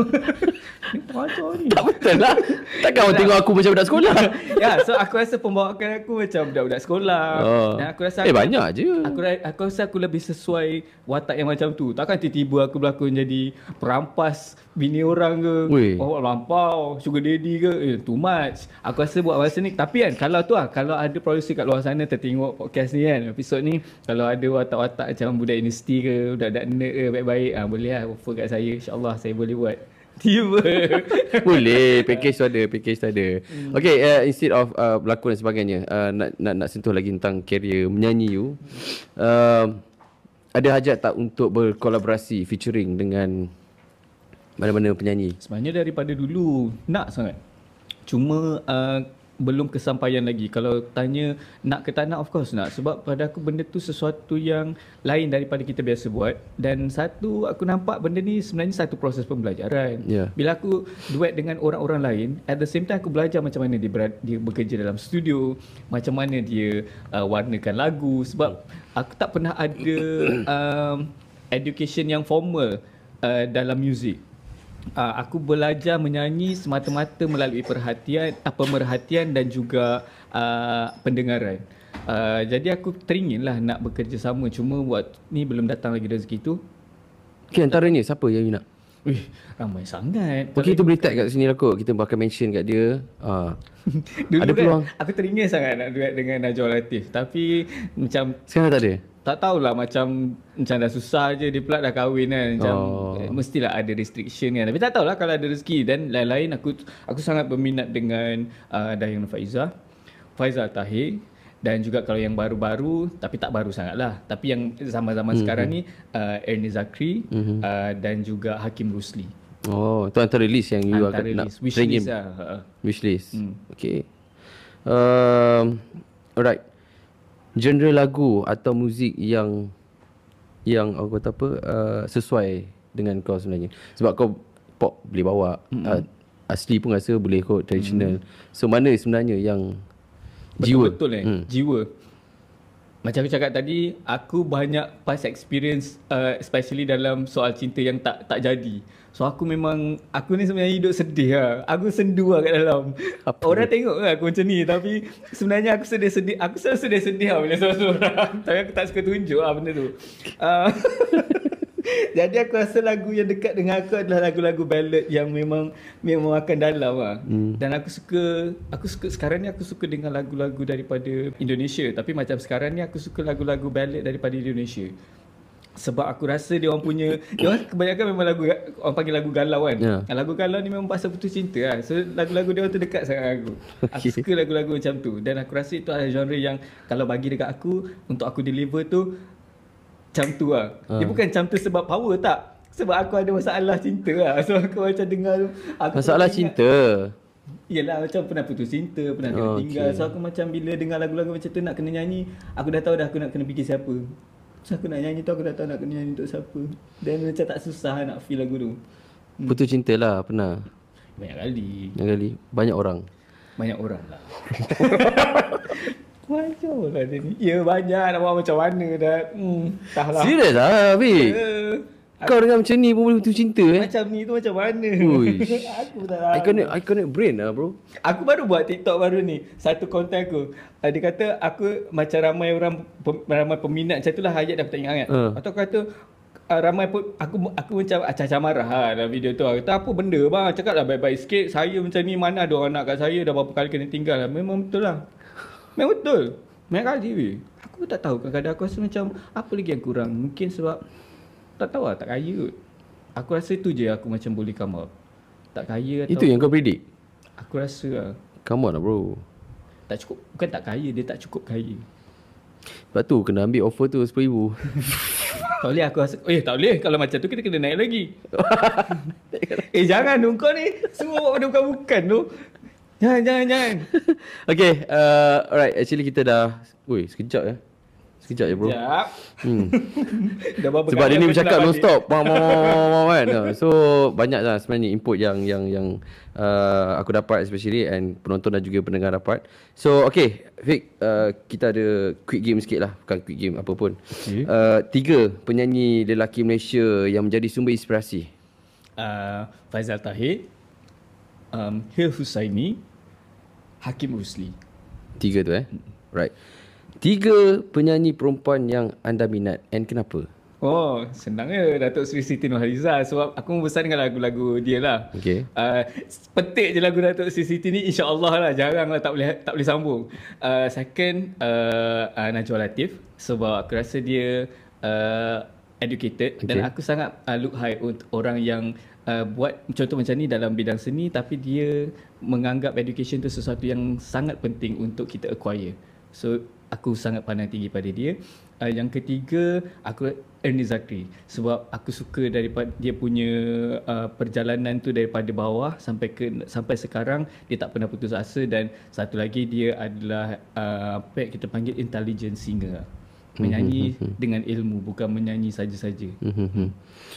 Ni pelajar ni. Tak betul lah. Takkan awak tengok aku macam budak sekolah. ya, so aku rasa pembawakan aku macam budak-budak sekolah. Oh. Dan aku rasa Eh, aku, banyak je. Aku aku rasa aku lebih sesuai watak yang macam tu. Takkan tiba-tiba aku berlakon jadi perampas bini orang ke. Weh. Oh, lampau, sugar daddy ke. Eh, too much. Aku rasa buat masa ni. Tapi kan, kalau tu lah, kalau ada producer kat luar sana tertengok podcast ni kan, episod ni, kalau ada watak-watak macam budak universiti ke, budak-budak nerd ke, baik-baik, ah, boleh lah offer kat saya. InsyaAllah saya boleh buat. Tiba. Boleh, package tu ada, package tu ada. Okay, uh, instead of uh, berlakon dan sebagainya, uh, nak, nak nak sentuh lagi tentang career menyanyi you. Uh, ada hajat tak untuk berkolaborasi, featuring dengan mana-mana penyanyi? Sebenarnya daripada dulu nak sangat. Cuma uh, belum kesampaian lagi. Kalau tanya nak ke tak nak, of course nak. Sebab pada aku benda tu sesuatu yang lain daripada kita biasa buat. Dan satu, aku nampak benda ni sebenarnya satu proses pembelajaran. Ya. Bila aku duet dengan orang-orang lain, at the same time aku belajar macam mana dia, berada, dia bekerja dalam studio, macam mana dia uh, warnakan lagu. Sebab aku tak pernah ada um, education yang formal uh, dalam muzik. Uh, aku belajar menyanyi semata-mata melalui perhatian, uh, pemerhatian dan juga uh, pendengaran. Uh, jadi aku teringin lah nak bekerja sama cuma buat ni belum datang lagi rezeki tu. Okay, antaranya siapa yang you nak? Wih, ramai sangat. Okay, tu boleh tag kat sini lah kot. Kita bakal mention kat dia. Uh, Dulu ada kan peluang. aku teringin sangat nak duet dengan Najwa Latif. Tapi macam sekarang tak ada? Tak tahulah macam macam dah susah je dia pula dah kahwin kan macam Oh. oh. mestilah ada restriction kan tapi tak tahulah kalau ada rezeki dan lain-lain aku aku sangat berminat dengan uh, Dayang Faiza Faizal Tahir dan juga kalau yang baru-baru tapi tak baru sangat lah tapi yang zaman-zaman mm-hmm. sekarang ni uh, Ernie Zakri mm-hmm. uh, dan juga Hakim Rusli Oh, tu antara list yang you antara akan nak list wish teringin. list lah uh, Wishlist. Hmm. Okay. Um, alright. Genre lagu atau muzik yang yang aku kata apa uh, sesuai dengan kau sebenarnya. Sebab kau pop boleh bawa, mm-hmm. uh, asli pun rasa boleh kot traditional. Mm-hmm. So mana sebenarnya yang jiwa? Betul-betul eh hmm. Jiwa Macam aku cakap tadi Aku banyak past experience uh, Especially dalam soal cinta yang tak tak jadi So aku memang Aku ni sebenarnya hidup sedih lah. Aku sendu lah kat dalam. Apa Orang tengok lah aku macam ni Tapi sebenarnya aku sedih-sedih Aku selalu sedih-sedih lah Bila seorang-seorang Tapi aku tak suka tunjuk lah benda tu. Uh, Jadi aku rasa lagu yang dekat dengan aku adalah lagu-lagu ballad yang memang memang akan dalam lah. Hmm. Dan aku suka aku suka sekarang ni aku suka dengan lagu-lagu daripada Indonesia. Tapi macam sekarang ni aku suka lagu-lagu ballad daripada Indonesia. Sebab aku rasa dia orang punya dia orang kebanyakan memang lagu orang panggil lagu galau kan. Yeah. Lagu galau ni memang pasal putus cinta lah. So lagu-lagu dia orang tu dekat sangat aku. Aku Okay. suka lagu-lagu macam tu dan aku rasa itu adalah genre yang kalau bagi dekat aku untuk aku deliver tu macam tu lah. Dia bukan macam tu sebab power tak. Sebab aku ada masalah cinta lah. So aku macam dengar tu. Aku Masalah cinta. Yelah macam pernah putus cinta, pernah kena Oh, tinggal. okay. So aku macam bila dengar lagu-lagu macam tu nak kena nyanyi, aku dah tahu dah aku nak kena fikir siapa. So aku nak nyanyi tu aku dah tahu nak kena nyanyi untuk siapa. Dan macam tak susah nak feel lagu tu. Putus cinta lah pernah. Banyak kali. Yang kali banyak orang. Banyak orang lah. Lah dia ni. Ya banyak nak buat macam mana dah. Hmm, entahlah. Serius lah, Fik. Ya. Kau dengan macam ni pun boleh putus cinta eh. Macam ni tu macam mana? Uish. aku tak tahu. Iconic, iconic brain lah bro. Aku baru buat TikTok baru ni. Satu konten aku. Uh, dia kata aku macam ramai orang pem, ramai peminat macam tu lah ayat dah ingat kan. Uh. Atau aku kata uh, ramai pun aku aku macam acah-acah marah lah dalam video tu. Aku kata apa benda bang? Cakap lah baik-baik sikit. Saya macam ni mana ada orang nak kat saya dah berapa kali kena tinggal lah. Memang betul lah. Memang betul. Banyak kali weh. Aku tak tahu kadang-kadang aku rasa macam apa lagi yang kurang. Mungkin sebab tak tahu lah tak kaya kot. Aku rasa tu je aku macam boleh come out. Tak kaya atau Itu yang kau predict. Aku rasa lah Come on lah bro. tak cukup bukan tak kaya dia tak cukup kaya. Sebab tu kena ambil offer tu RM10,000. tak boleh aku rasa eh tak boleh kalau macam tu kita kena naik lagi. eh jangan tu kau ni semua buat benda bukan-bukan tu. Jangan jangan jangan. okay, uh, alright. Actually kita dah... Woi, sekejap ya. Sekejap je bro. Sekejap. Hmm. Sebab dia ni bercakap non stop. Bang, bang, bang, bang, bang, kan. So banyak lah sebenarnya input yang yang yang uh, aku dapat especially and penonton dan juga pendengar dapat. So okay, Fik, uh, kita ada quick game sikit lah. Bukan quick game apa pun. Okay. Uh, tiga penyanyi lelaki Malaysia yang menjadi sumber inspirasi. Uh, Faizal Tahir, um, Hil Husaini, Hakim Rusli. Tiga tu eh. Right. Tiga penyanyi perempuan yang anda minat and kenapa? Oh, senang je Datuk Seri Siti Nurhaliza sebab aku membesar dengan lagu-lagu dia lah. Okay. Uh, petik je lagu Datuk Seri Siti ni insya-Allah lah jarang lah tak boleh tak boleh sambung. Uh, second uh, uh, Najwa Latif sebab aku rasa dia uh, educated okay. dan aku sangat uh, look high untuk orang yang uh, buat contoh macam ni dalam bidang seni tapi dia menganggap education tu sesuatu yang sangat penting untuk kita acquire. So aku sangat pandang tinggi pada dia. Uh, yang ketiga aku Ernie Zakri sebab aku suka daripada dia punya uh, perjalanan tu daripada bawah sampai ke sampai sekarang dia tak pernah putus asa dan satu lagi dia adalah uh, apa yang kita panggil intelligent singer menyanyi mm-hmm. dengan ilmu bukan menyanyi saja-saja. Mm-hmm.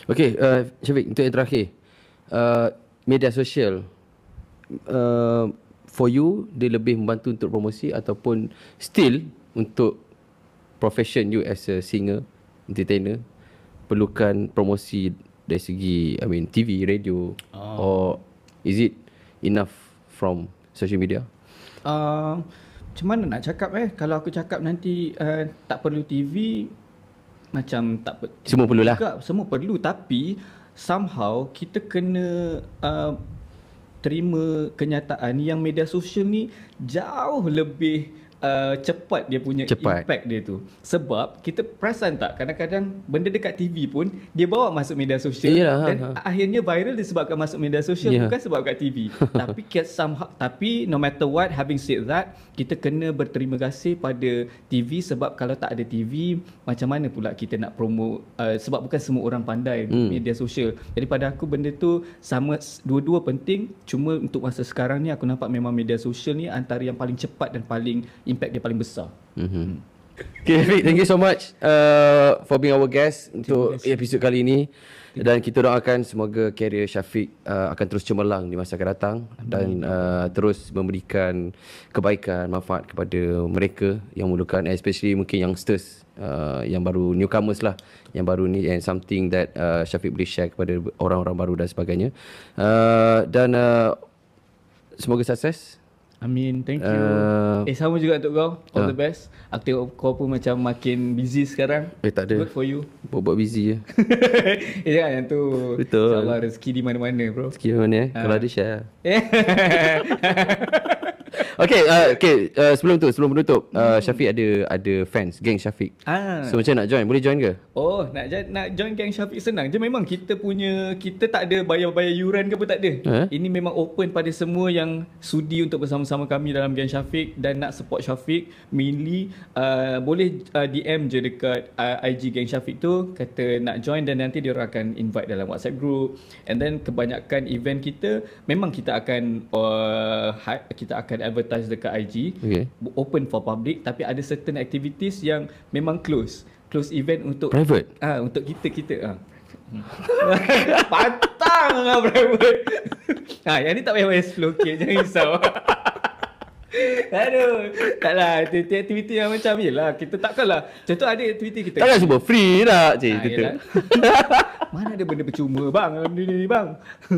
Okay, uh, Syafiq untuk yang terakhir uh, media sosial uh, for you dia lebih membantu untuk promosi ataupun still untuk profession you as a singer, entertainer perlukan promosi dari segi I mean TV, radio oh. or is it enough from social media? Uh, macam mana nak cakap eh kalau aku cakap nanti uh, tak perlu TV macam tak per- semua perlulah. Semua perlu tapi somehow kita kena uh, terima kenyataan yang media sosial ni jauh lebih uh, cepat dia punya cepat. impact dia tu. Sebab kita perasan tak kadang-kadang benda dekat TV pun dia bawa masuk media sosial Yalah, dan ha, ha. akhirnya viral disebabkan masuk media sosial yeah. bukan sebab kat TV. tapi somehow tapi no matter what having said that kita kena berterima kasih pada TV sebab kalau tak ada TV macam mana pula kita nak promo uh, sebab bukan semua orang pandai hmm. media sosial. Jadi pada aku benda tu sama dua-dua penting cuma untuk masa sekarang ni aku nampak memang media sosial ni antara yang paling cepat dan paling impact dia paling besar. Mm-hmm. Okay, Hafiq, thank you so much uh, for being our guest untuk episod kali ini. Dan kita doakan semoga karier Syafiq uh, akan terus cemerlang di masa akan datang dan uh, terus memberikan kebaikan, manfaat kepada mereka yang memerlukan especially mungkin youngsters uh, yang baru newcomers lah yang baru ni and something that uh, Syafiq boleh share kepada orang-orang baru dan sebagainya. Uh, dan uh, semoga sukses Amin, thank you. Uh, eh sama juga untuk kau. All uh, the best. Aku tengok kau pun macam makin busy sekarang. Eh tak ada. Good for you. Buat-buat busy je. eh jangan yang tu. Betul. InsyaAllah rezeki di mana-mana bro. Rezeki di mana eh. Uh. Kalau ada share. okay, uh, okay. Uh, sebelum tu, sebelum menutup, uh, Syafiq ada ada fans, geng Syafiq. Ah. So macam nak join, boleh join ke? Oh, nak nak join geng Syafiq senang je. Memang kita punya, kita tak ada bayar-bayar yuran ke apa tak ada. Eh? Ini memang open pada semua yang sudi untuk bersama-sama kami dalam geng Syafiq dan nak support Syafiq, mainly uh, boleh uh, DM je dekat uh, IG geng Syafiq tu, kata nak join dan nanti dia akan invite dalam WhatsApp group. And then kebanyakan event kita, memang kita akan uh, kita akan advertise dekat IG okay. open for public tapi ada certain activities yang memang close close event untuk private ah ha, untuk kita kita ah ha. pantang lah private ha yang ni tak payah bayar 10k jangan risau Aduh, taklah aktiviti yang macam ni lah. Kita takkanlah. Contoh ada aktiviti kita. Takkan semua free lah. Cik, ha, Mana ada benda percuma bang dunia ni bang.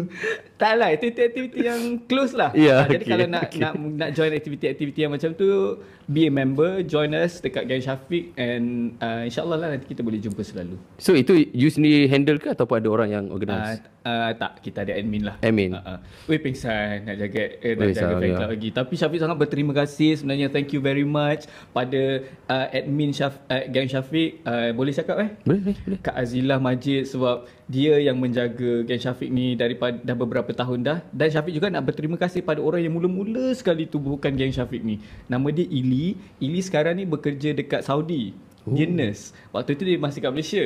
taklah, aktiviti-aktiviti yang close lah. Yeah, ha, jadi kalau nak, okay. nak nak join aktiviti-aktiviti yang macam tu, be a member, join us dekat Gang Syafiq and uh, insyaAllah lah nanti kita boleh jumpa selalu. So itu you sendiri handle ke ataupun ada orang yang organize? Uh, Uh, tak, kita ada admin lah. Admin. Uh, uh. Weh pingsan nak jaga eh, nak Weh, jaga fan club lagi. Tapi Syafiq sangat berterima kasih sebenarnya. Thank you very much pada uh, admin Syaf, uh, Gang Syafiq. Uh, boleh cakap eh? Boleh, boleh. Kak Azilah Majid sebab dia yang menjaga Gang Syafiq ni daripada dah beberapa tahun dah. Dan Syafiq juga nak berterima kasih pada orang yang mula-mula sekali tubuhkan Gang Syafiq ni. Nama dia Ili. Ili sekarang ni bekerja dekat Saudi. Oh. Dia nurse. Waktu tu dia masih kat Malaysia.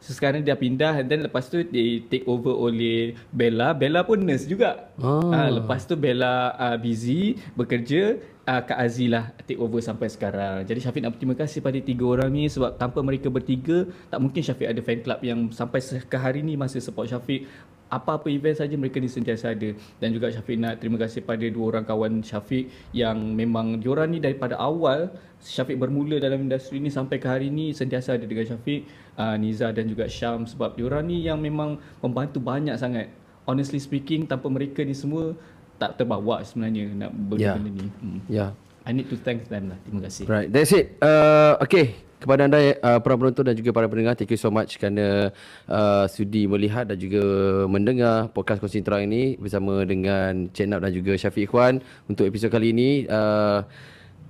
So sekarang dia pindah dan lepas tu dia take over oleh Bella. Bella pun nurse juga. Oh. Uh, lepas tu Bella uh, busy bekerja. Uh, Kak Aziz lah take over sampai sekarang. Jadi Syafiq nak berterima kasih pada tiga orang ni sebab tanpa mereka bertiga tak mungkin Syafiq ada fan club yang sampai ke hari ni masih support Syafiq. Apa-apa event saja mereka ni sentiasa ada. Dan juga Syafiq nak terima kasih pada dua orang kawan Syafiq yang memang diorang ni daripada awal Syafiq bermula dalam industri ni sampai ke hari ni sentiasa ada dengan Syafiq uh, Niza dan juga Syam. Sebab diorang ni yang memang membantu banyak sangat. Honestly speaking tanpa mereka ni semua tak terbawa sebenarnya nak benda-benda Ya. ni. Hmm. Ya. I need to thank them lah. Terima kasih. Right, that's it. Uh, okay, kepada anda uh, para penonton dan juga para pendengar, thank you so much kerana uh, sudi melihat dan juga mendengar podcast Kongsi Terang ini bersama dengan Cik Nap dan juga Syafiq Ikhwan untuk episod kali ini. Uh,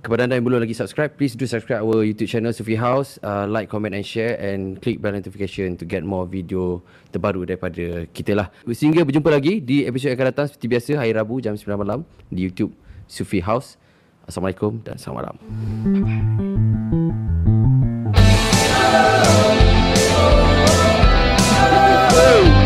kepada anda yang belum lagi subscribe, please do subscribe our YouTube channel Sufi House. Uh, like, comment and share and click bell notification to get more video terbaru daripada kita lah. Sehingga berjumpa lagi di episod yang akan datang seperti biasa hari Rabu jam 9 malam di YouTube Sufi House. Assalamualaikum dan selamat malam. Bye-bye.